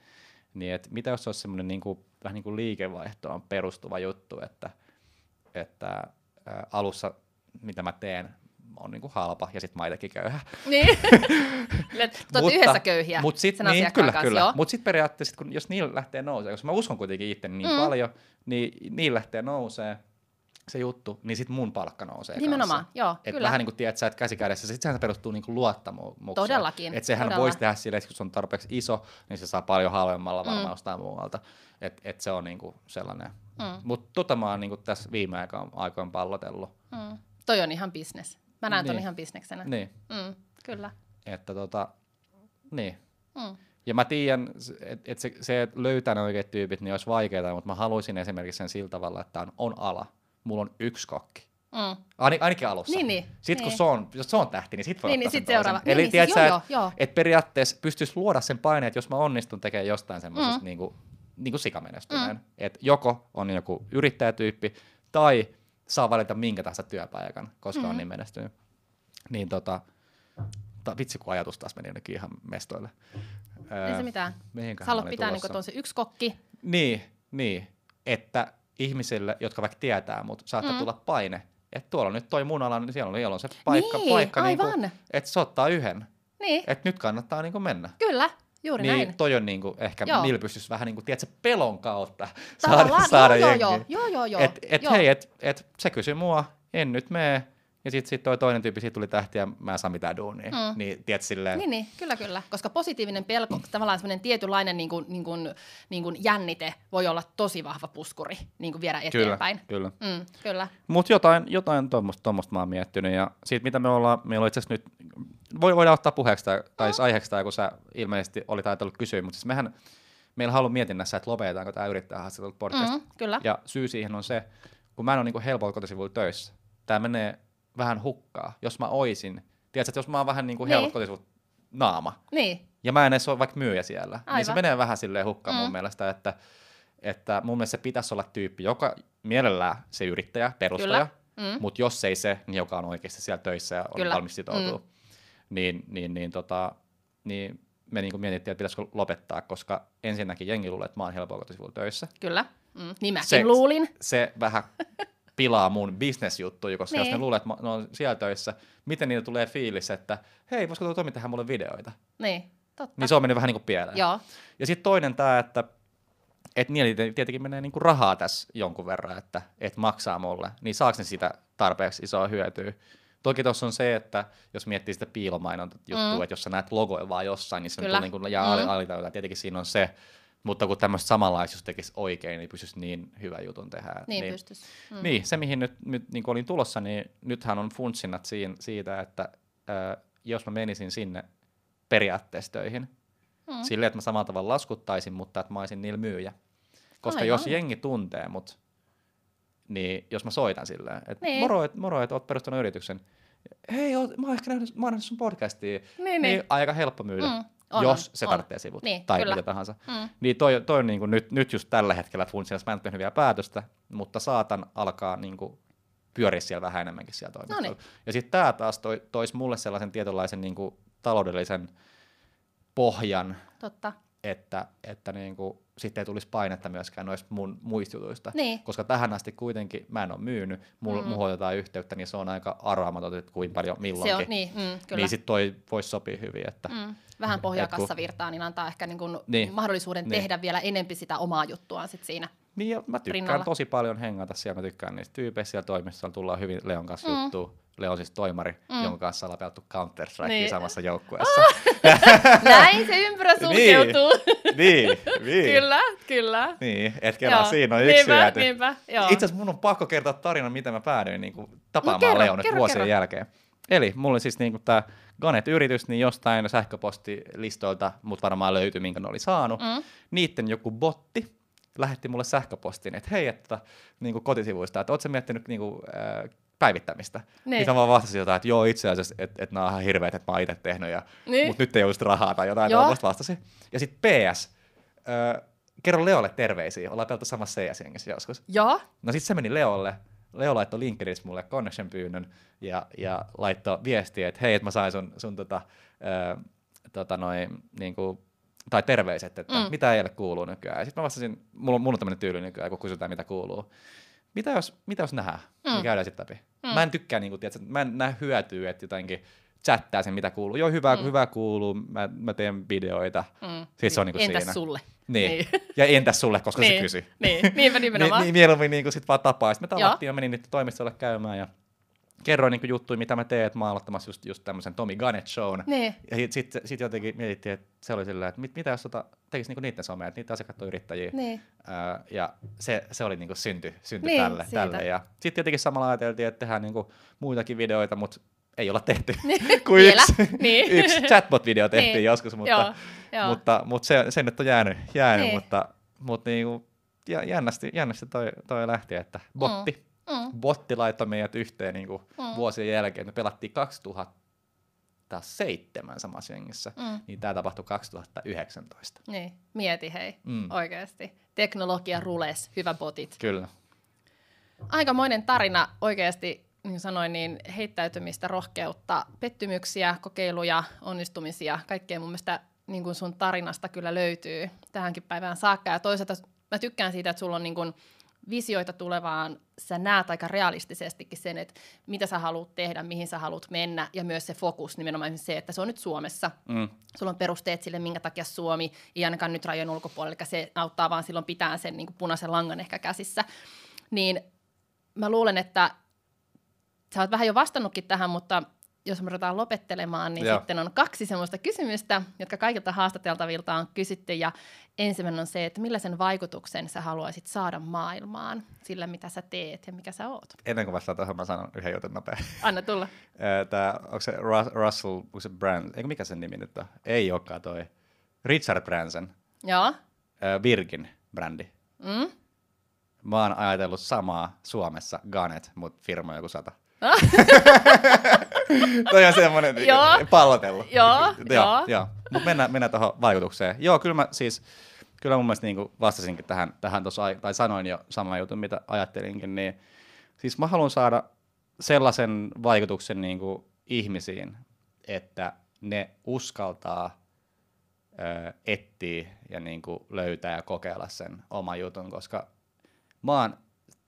niin että mitä jos se olisi semmoinen niin kuin, vähän niin kuin liikevaihtoon perustuva juttu, että, että ä, alussa mitä mä teen on niin kuin halpa ja sitten mä itsekin köyhä. Niin. [LAUGHS] Olette yhdessä köyhiä mut sit, sen niin, kyllä, kanssa, kyllä. Mutta sitten periaatteessa, kun, jos niillä lähtee nousee, koska mä uskon kuitenkin itse niin Mm. mm. paljon, niin niillä lähtee nousee se juttu, niin sitten mun palkka nousee Nimenomaan, kanssa. joo, Et kyllä. vähän niin kuin tiedät sä, että käsi kädessä, sit sehän perustuu niin luottamukseen. Todellakin, Että sehän todella. voisi tehdä silleen, että kun se on tarpeeksi iso, niin se saa paljon halvemmalla varmaan Mm. ostaa muualta. Että et se on niin kuin sellainen. Mm. Mutta tota mä oon niin kuin tässä viime aikoina pallotellut. Mm. Toi on ihan bisnes. Mä näen ton Niin. ihan bisneksenä. Niin, Mm. Kyllä. että tota, niin. Mm. Ja mä tiedän, että et se, se, että löytää ne oikeat tyypit, niin olisi vaikeaa, mutta mä haluaisin esimerkiksi sen sillä tavalla, että on, on ala. Mulla on yksi kokki. Mm. Ain, ainakin alussa. Niin, niin. Sitten kun Niin. se on, jos se on tähti, niin sitten voi Niin, ottaa niin sen sit seuraava. Niin, Eli niin, tiedät siis sä, joo, että et periaatteessa pystyisi luoda sen paineen, että jos mä onnistun tekemään jostain semmoisesta Mm. mm. niin kuin, niin kuin sikamenestyneen, mm. että joko on joku yrittäjätyyppi tai saa valita minkä tahansa työpaikan, koska mm. on niin menestynyt. Niin tota, ta, vitsi kun ajatus taas meni jonnekin ihan mestoille. Ei se mitään. Sä haluat pitää niinku ton se yksi kokki. Niin, niin, että ihmisille, jotka vaikka tietää, mutta saattaa Mm. tulla paine, että tuolla on nyt toi mun ala, niin siellä on, siellä on se paikka, Niin, paikka aivan. Niinku, että se ottaa yhden, Niin, että nyt kannattaa niinku mennä. kyllä. Juuri niin näin. toi on niinku ehkä, Joo. niillä pystyisi vähän niinku, tiedätkö, pelon kautta Tavallaan, saada, saada joo, jengiä. joo, joo, joo, joo, Et, et joo. hei, et, et se kysyi mua, en nyt mene, ja sitten sit toi toinen tyyppi, siitä tuli tähti ja mä en saa mitään duunia. Mm. Mm. Niin, tiedät silleen, Niin, niin, kyllä, kyllä. Koska positiivinen pelko, tavallaan semmoinen tietynlainen niin kuin, niin kuin, niin kuin jännite voi olla tosi vahva puskuri niin kuin viedä kyllä, eteenpäin. kyllä. Mm, kyllä. Mutta jotain, jotain tuommoista, mä oon miettinyt, ja siitä mitä me ollaan, meillä on itse asiassa nyt, voi, voidaan ottaa puheeksi tää, tai siis aiheeksi tämä, kun sä ilmeisesti olit ajatellut kysyä, mutta siis mehän, meillä on ollut mietinnässä, että lopetetaanko tämä yrittäjähaastattelut podcast. Mm, kyllä. Ja syy siihen on se, kun mä en ole niinku helpolla kotisivuilla töissä, tämä menee vähän hukkaa. Jos mä oisin, tiedätkö, että jos mä oon vähän niinku Niin. helpot kotisivuilla naama, Niin, ja mä en edes ole vaikka myyjä siellä, Aivan. niin se menee vähän silleen hukkaan Mm. mun mielestä, että, että mun mielestä se pitäisi olla tyyppi, joka mielellään se yrittäjä, perustaja, Kyllä. Mm. mutta jos ei se, niin joka on oikeasti siellä töissä ja on Kyllä. valmis sitoutua, niin, niin, niin, tota, niin me niin mietittiin, että pitäisikö lopettaa, koska ensinnäkin jengi luulee, että mä oon helpolla kotisivuilla töissä. kyllä. Mm. Niin mäkin Se- luulin. Se vähän [LAUGHS] pilaa mun bisnesjuttuja, koska niin. jos Niin. ne luulee, että mä, ne on siellä töissä, miten niillä tulee fiilis, että hei, voisiko tuo Tomi tehdä mulle videoita? Niin, totta. Niin se on mennyt vähän niin kuin pieleen. Joo, Ja sitten toinen tämä, että et niillä tietenkin menee niinku rahaa tässä jonkun verran, että et maksaa mulle, niin saako ne sitä tarpeeksi isoa hyötyä? Toki tuossa on se, että jos miettii sitä piilomainonta juttua, Mm. että jos sä näet logoja vaan jossain, niin se Kyllä. niinku, ja Mm. mm. alitajunta, tietenkin siinä on se, mutta kun tämmöistä samanlaista jos tekisi oikein, niin pystyisi niin hyvä jutun tehdä. niin, niin, pystyisi. Mm. niin, se mihin nyt, nyt niin olin tulossa, niin nythän on funtsinnat siin, siitä, että ö, jos mä menisin sinne periaatteessa töihin, Mm. silleen, että mä samalla tavalla laskuttaisin, mutta että mä olisin niillä myyjä. Koska Aivan. jos jengi tuntee mut, niin jos mä soitan silleen, että Niin. moro, et, moro, että oot perustanut yrityksen. Hei, oot, mä oon ehkä nähnyt, mä oon nähnyt sun podcastia. Niin, niin, niin. aika helppo myydä, Mm, on, jos se on. tarvitsee sivut Niin, tai kyllä. mitä tahansa. Mm. Niin toi, toi on niin kuin nyt, nyt just tällä hetkellä funtsinnassa. Mä en tehnyt vielä päätöstä, mutta saatan alkaa niin kuin pyöriä siellä vähän enemmänkin siellä toimistolla. Noniin. Ja sitten tämä taas toi, toisi mulle sellaisen tietynlaisen niin kuin taloudellisen pohjan, Totta. että, että niin kuin, sitten ei tulisi painetta myöskään noista mun muista jutuista. Niin. Koska tähän asti kuitenkin mä en ole myynyt, mulla Mm. mm. otetaan yhteyttä, niin se on aika arvaamaton, että kuinka paljon milloinkin. Se on, niin, mm, kyllä. niin sitten toi voisi sopia hyvin. Että, Mm. Vähän pohjaa Et kun- kassavirtaa, niin antaa ehkä niin kuin Niin. mahdollisuuden Niin. tehdä vielä enempi sitä omaa juttuaan sit siinä. Niin ja mä tykkään rinnalla. tosi paljon hengata siellä, mä tykkään niistä tyypeistä siellä toimistolla, tullaan hyvin Leon kanssa Mm. mm. juttuun. Leo on siis toimari, Mm. mm. jonka kanssa ollaan pelattu Counter-Strikea Niin. niin. samassa joukkueessa. [LAUGHS] Näin se ympyrä sulkeutuu. niin, niin. kyllä, kyllä. Niin, et kelaa, Joo. siinä on yksi niinpä, hyöty. Niinpä, joo. Itse asiassa mun on pakko kertoa tarina, miten mä päädyin niin kuin, tapaamaan kerro, Leon nyt kerro, vuosien kerro. jälkeen. Eli mulla oli siis niin tämä Ganet-yritys, niin jostain sähköpostilistoilta mut varmaan löytyi, minkä ne oli saanut. Mm. Niitten joku botti lähetti mulle sähköpostin, että hei, että niin kuin kotisivuista, että ootko miettinyt niin kuin, äh, päivittämistä? Niin. Niin. mä vastasin jotain, että joo, itse asiassa, että, että nämä on ihan hirveät, että mä oon itse tehnyt, ja, Niin. mutta nyt ei olisi rahaa tai jotain, Joo. vastasin. Ja sitten PS, äh, kerro Leolle terveisiä, ollaan pelattu samassa CS-jengissä joskus. Joo, No sitten se meni Leolle, Leo laittoi LinkedInissä mulle connection pyynnön ja, ja laittoi viestiä, että hei, että mä sain sun, sun tota, ää, tota noin, niin kuin, tai terveiset, että mm. mitä eilen kuuluu nykyään. Sitten mä vastasin, mulla, mulla on tämmöinen tyyli nykyään, kun kysytään, mitä kuuluu. Mitä jos, mitä jos nähdään, mm. niin käydään sitten läpi. Mm. Mä en tykkää, niin kuin, tiedätkö, mä en näe hyötyä, että jotenkin chattaa sen, mitä kuuluu. Joo, hyvä, mm. hyvä kuuluu, mä, mä teen videoita. Mm. Siis se on niin entäs siinä. sulle? Niin. niin. Ja entäs sulle, koska niin. se kysyi. Niin, niinpä nimenomaan. niin, mieluummin niin sit vaan tapaa. Sitten me tavattiin ja menin nyt toimistolle käymään ja kerroin niin juttuja, mitä mä teen, että mä oon aloittamassa just, just tämmöisen Tommy Gunnett shown. Niin. Ja sitten sit jotenkin mietittiin, että se oli silleen, että mit, mitä jos tota, tekisi niinku niiden somea, että niitä asiakkaat on yrittäjiä. Niin. Öö, ja se, se oli niinku synty, synty niin, tälle, tälle. Ja sitten tietenkin samalla ajateltiin, että tehdään niinku muitakin videoita, mutta ei olla tehty [LAUGHS] kuin yksi, [LAUGHS] niin. yksi chatbot-video [LAUGHS] tehtiin niin. joskus, mutta, joo, joo. mutta, mutta se, se nyt on jäänyt, jäänyt niin. mutta, mutta niinku, jännästi, jännästi toi, toi lähti, että botti, mm Mm. Botti laittoi meidät yhteen niin kuin mm. vuosien jälkeen. Me pelattiin 2007 samassa jengissä, mm. niin tämä tapahtui 2019. Niin, mieti hei, mm. oikeasti. Teknologia rules, hyvä botit. Kyllä. Aikamoinen tarina oikeasti, niin sanoin, niin heittäytymistä, rohkeutta, pettymyksiä, kokeiluja, onnistumisia, kaikkea mun mielestä niin kuin sun tarinasta kyllä löytyy tähänkin päivään saakka. Ja toisaalta mä tykkään siitä, että sulla on niin kuin visioita tulevaan, sä näet aika realistisestikin sen, että mitä sä haluat tehdä, mihin sä haluat mennä, ja myös se fokus nimenomaan se, että se on nyt Suomessa. Mm. Sulla on perusteet sille, minkä takia Suomi, ei ainakaan nyt rajojen ulkopuolella, eli se auttaa vaan silloin pitää sen niin kuin punaisen langan ehkä käsissä. Niin mä luulen, että sä oot vähän jo vastannutkin tähän, mutta jos me ruvetaan lopettelemaan, niin Joo. sitten on kaksi semmoista kysymystä, jotka kaikilta haastateltavilta on kysytty. Ja ensimmäinen on se, että millaisen vaikutuksen sä haluaisit saada maailmaan sillä, mitä sä teet ja mikä sä oot. Ennen kuin vastaan tuohon, mä sanon yhden jutun nopea. Anna tulla. [LAUGHS] Tää, onko se Russell, onko se Brand, eikö mikä sen nimi nyt on? Ei olekaan toi. Richard Branson. Joo. Virgin brändi. Mm? Mä oon ajatellut samaa Suomessa, Ganet, mutta firma joku sata. [LAUGHS] Toi on semmoinen pallotellu. Joo, joo. joo. Mutta mennään, mennään tuohon vaikutukseen. Joo, kyllä mä siis, kyllä mun mielestä niin vastasinkin tähän, tähän tuossa, tai sanoin jo sama jutun, mitä ajattelinkin, niin siis mä haluan saada sellaisen vaikutuksen niin kuin ihmisiin, että ne uskaltaa ö, etsiä ja niin kuin löytää ja kokeilla sen oman jutun, koska mä oon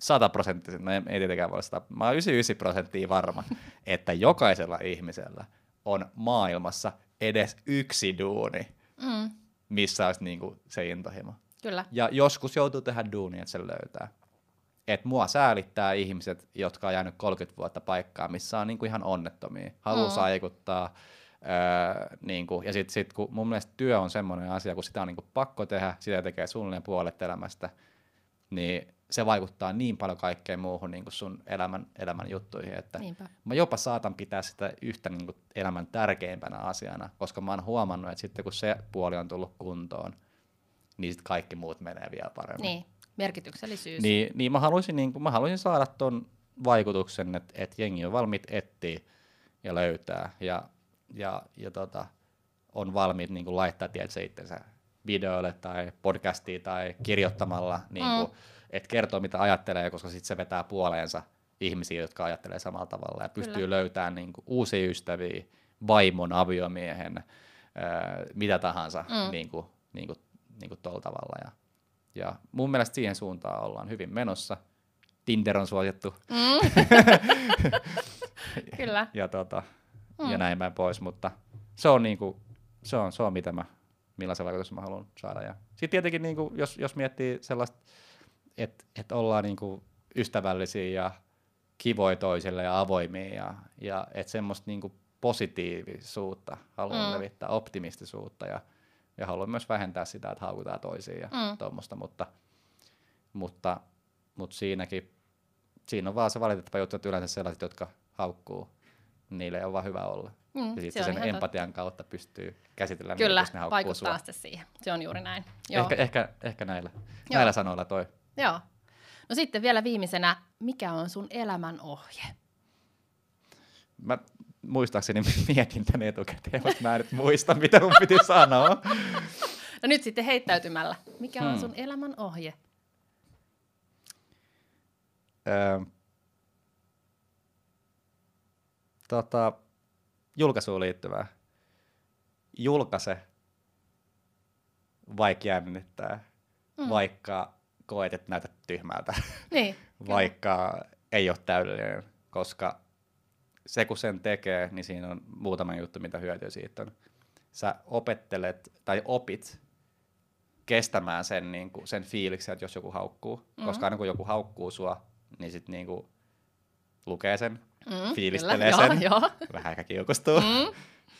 sataprosenttisesti, no ei, tietenkään voi sitä, mä oon 99 prosenttia varma, [LAUGHS] että jokaisella ihmisellä on maailmassa edes yksi duuni, mm. missä olisi niinku se intohimo. Kyllä. Ja joskus joutuu tehdä duuni, että sen löytää. Et mua säälittää ihmiset, jotka on jäänyt 30 vuotta paikkaa, missä on niinku ihan onnettomia. Haluaa mm. saikuttaa. Öö, niinku, ja sitten sit, kun mun mielestä työ on semmoinen asia, kun sitä on niinku pakko tehdä, sitä tekee suunnilleen puolet elämästä, niin se vaikuttaa niin paljon kaikkeen muuhun niin kuin sun elämän, elämän juttuihin, että Niinpä. mä jopa saatan pitää sitä yhtä niin kuin elämän tärkeimpänä asiana, koska mä oon huomannut, että sitten kun se puoli on tullut kuntoon, niin sitten kaikki muut menee vielä paremmin. Niin, merkityksellisyys. Niin, niin mä, haluaisin, niin kuin, mä haluaisin saada ton vaikutuksen, että, että jengi on valmiit etsiä ja löytää ja, ja, ja tota, on valmiit niin kuin laittaa tietysti itsensä videoille tai podcastiin tai kirjoittamalla niin kuin, mm että kertoo mitä ajattelee, koska sitten se vetää puoleensa ihmisiä, jotka ajattelee samalla tavalla ja pystyy Kyllä. löytämään niin kuin, uusia ystäviä, vaimon, aviomiehen, ää, mitä tahansa mm. niin kuin, niin kuin, niin kuin tuolla tavalla. Ja, ja mun mielestä siihen suuntaan ollaan hyvin menossa. Tinder on suosittu. Mm. [LAUGHS] Kyllä. ja, tota, mm. ja näin päin pois, mutta se on, niin kuin, se on, se on mitä mä, millaisen vaikutuksen mä haluan saada. Ja sitten tietenkin, niin kuin, jos, jos miettii sellaista että et ollaan niinku ystävällisiä ja kivoja toisille ja avoimia ja, ja että semmoista niinku positiivisuutta haluan mm. levittää, optimistisuutta ja, ja haluan myös vähentää sitä, että haukutaan toisiin ja mm. tuommoista, mutta, mutta, mutta siinäkin, siinä on vaan se valitettava juttu, että yleensä sellaiset, jotka haukkuu, niille on vaan hyvä olla. Mm, ja sitten sen empatian totta. kautta pystyy käsitellä Kyllä, ne vaikuttaa sitten siihen. Se on juuri näin. Joo. Ehkä, ehkä, ehkä näillä, näillä sanoilla toi Joo. No sitten vielä viimeisenä, mikä on sun elämän ohje? Mä muistaakseni [LAUGHS] mietin tänne etukäteen, mutta mä en nyt muista, mitä mun piti [LAUGHS] sanoa. No nyt sitten heittäytymällä. Mikä on hmm. sun elämän ohje? Öö, tota, julkaisuun liittyvää. Julkaise, vaikka jännittää, mm. vaikka koet, että näytät tyhmältä, [LAUGHS] Niin, vaikka ei ole täydellinen, koska se kun sen tekee, niin siinä on muutama juttu, mitä hyötyä siitä on. Sä opettelet tai opit kestämään sen, niin kuin, sen fiiliksen, että jos joku haukkuu. Mm-hmm. Koska aina kun joku haukkuu sua, niin sitten niin kuin, lukee sen, Mm, fiilistelee kyllä, sen, Joo, joo. [LAUGHS] vähän ehkä kiukustuu. Mm,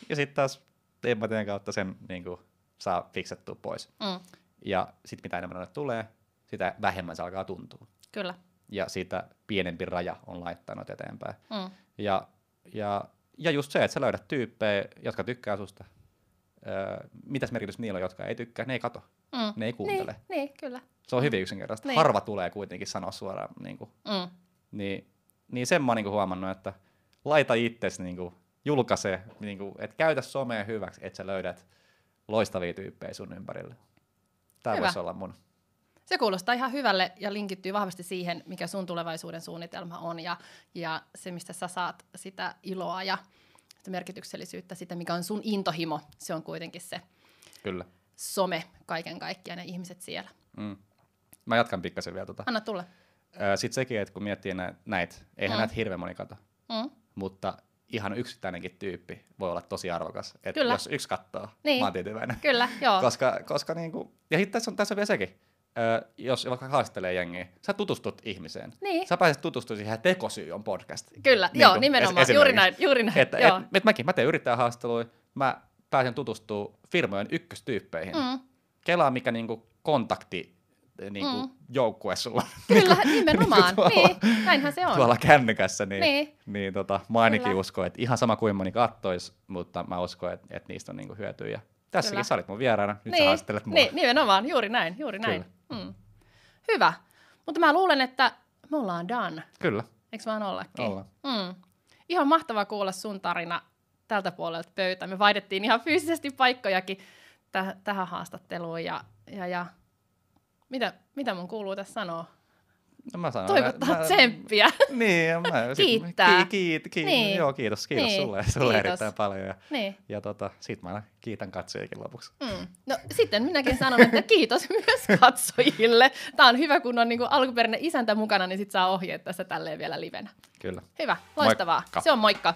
Ja sitten taas empatian kautta sen niin kuin, saa fiksattua pois. mm, Ja sitten mitä enemmän tulee, sitä vähemmän se alkaa tuntua. kyllä. Ja siitä pienempi raja on laittanut eteenpäin. Mm, Ja, ja, ja just se, että sä löydät tyyppejä, jotka tykkää susta. Öö, mitäs merkitys niillä on, jotka ei tykkää? Ne ei kato, mm. ne ei kuuntele. Niin, niin, kyllä. Se on hyvin yksinkertaista. Niin. Harva tulee kuitenkin sanoa suoraan. Niin, kuin, Mm, niin, niin sen mä oon niin kuin huomannut, että laita itsesi, niin kuin, julkaise, niin kuin, että käytä somea hyväksi, että sä löydät loistavia tyyppejä sun ympärille. Tämä voisi olla mun. Se kuulostaa ihan hyvälle ja linkittyy vahvasti siihen, mikä sun tulevaisuuden suunnitelma on ja, ja se, mistä sä saat sitä iloa ja sitä merkityksellisyyttä, sitä, mikä on sun intohimo, se on kuitenkin se Kyllä. some kaiken kaikkiaan ja ihmiset siellä. Mm. Mä jatkan pikkasen vielä. Tota. Anna tulla. Sitten sekin, että kun miettii nä- näitä, eihän Mm. näitä hirveän moni kato, Mm. mutta ihan yksittäinenkin tyyppi voi olla tosi arvokas. Et Kyllä. jos yksi katsoo, Niin. mä oon tyytyväinen. Kyllä, joo. Koska, koska niinku, ja sit tässä on, tässä on vielä sekin, ö, jos vaikka haastelee jengiä, sä tutustut ihmiseen. Niin. Sä pääset tutustumaan siihen, tekosyy on podcast. Kyllä, Niin joo, nimenomaan. Juuri näin, juuri näin. Että, joo. et, et mäkin, mä teen yrittäjähaasteluja, mä pääsen tutustumaan firmojen ykköstyyppeihin. Mm. Kelaa, mikä niinku kontakti niinku Mm. joukkue sulla [LAUGHS] Kyllä, nimenomaan. tuolla- niin, näinhän se on. tuolla kännykässä, niin, Niin. niin tota, mä ainakin Kyllä. uskon, että ihan sama kuin moni kattois, mutta mä uskon, että, että niistä on niinku hyötyä. Tässäkin Kyllä. sä olit mun vieraana, nyt sä niin, haastattelet mua. niin, nimenomaan, juuri näin, juuri näin. Mm. Hyvä. Mutta mä luulen, että me ollaan done. Kyllä, Eikö vaan ollakin? ollaan. Mm. Ihan mahtavaa kuulla sun tarina tältä puolelta pöytää. Me vaihdettiin ihan fyysisesti paikkojakin täh- tähän haastatteluun. Ja, ja, ja mitä, mitä mun kuuluu tässä sanoa? No mä sanon, Toivottaa mä, tsemppiä. Niin, mä, Kiittää. Ki, kiit, kiit, Niin. Joo, kiitos, kiitos Niin, sulle, sulle kiitos. erittäin paljon. Ja, niin. ja tota, sit mä kiitän katsojiakin lopuksi. Mm. No sitten minäkin sanon, että kiitos [LAUGHS] myös katsojille. Tämä on hyvä, kun on niinku alkuperäinen isäntä mukana, niin sit saa ohjeet tässä tälleen vielä livenä. Kyllä. Hyvä, loistavaa. Moikka. Se on moikka.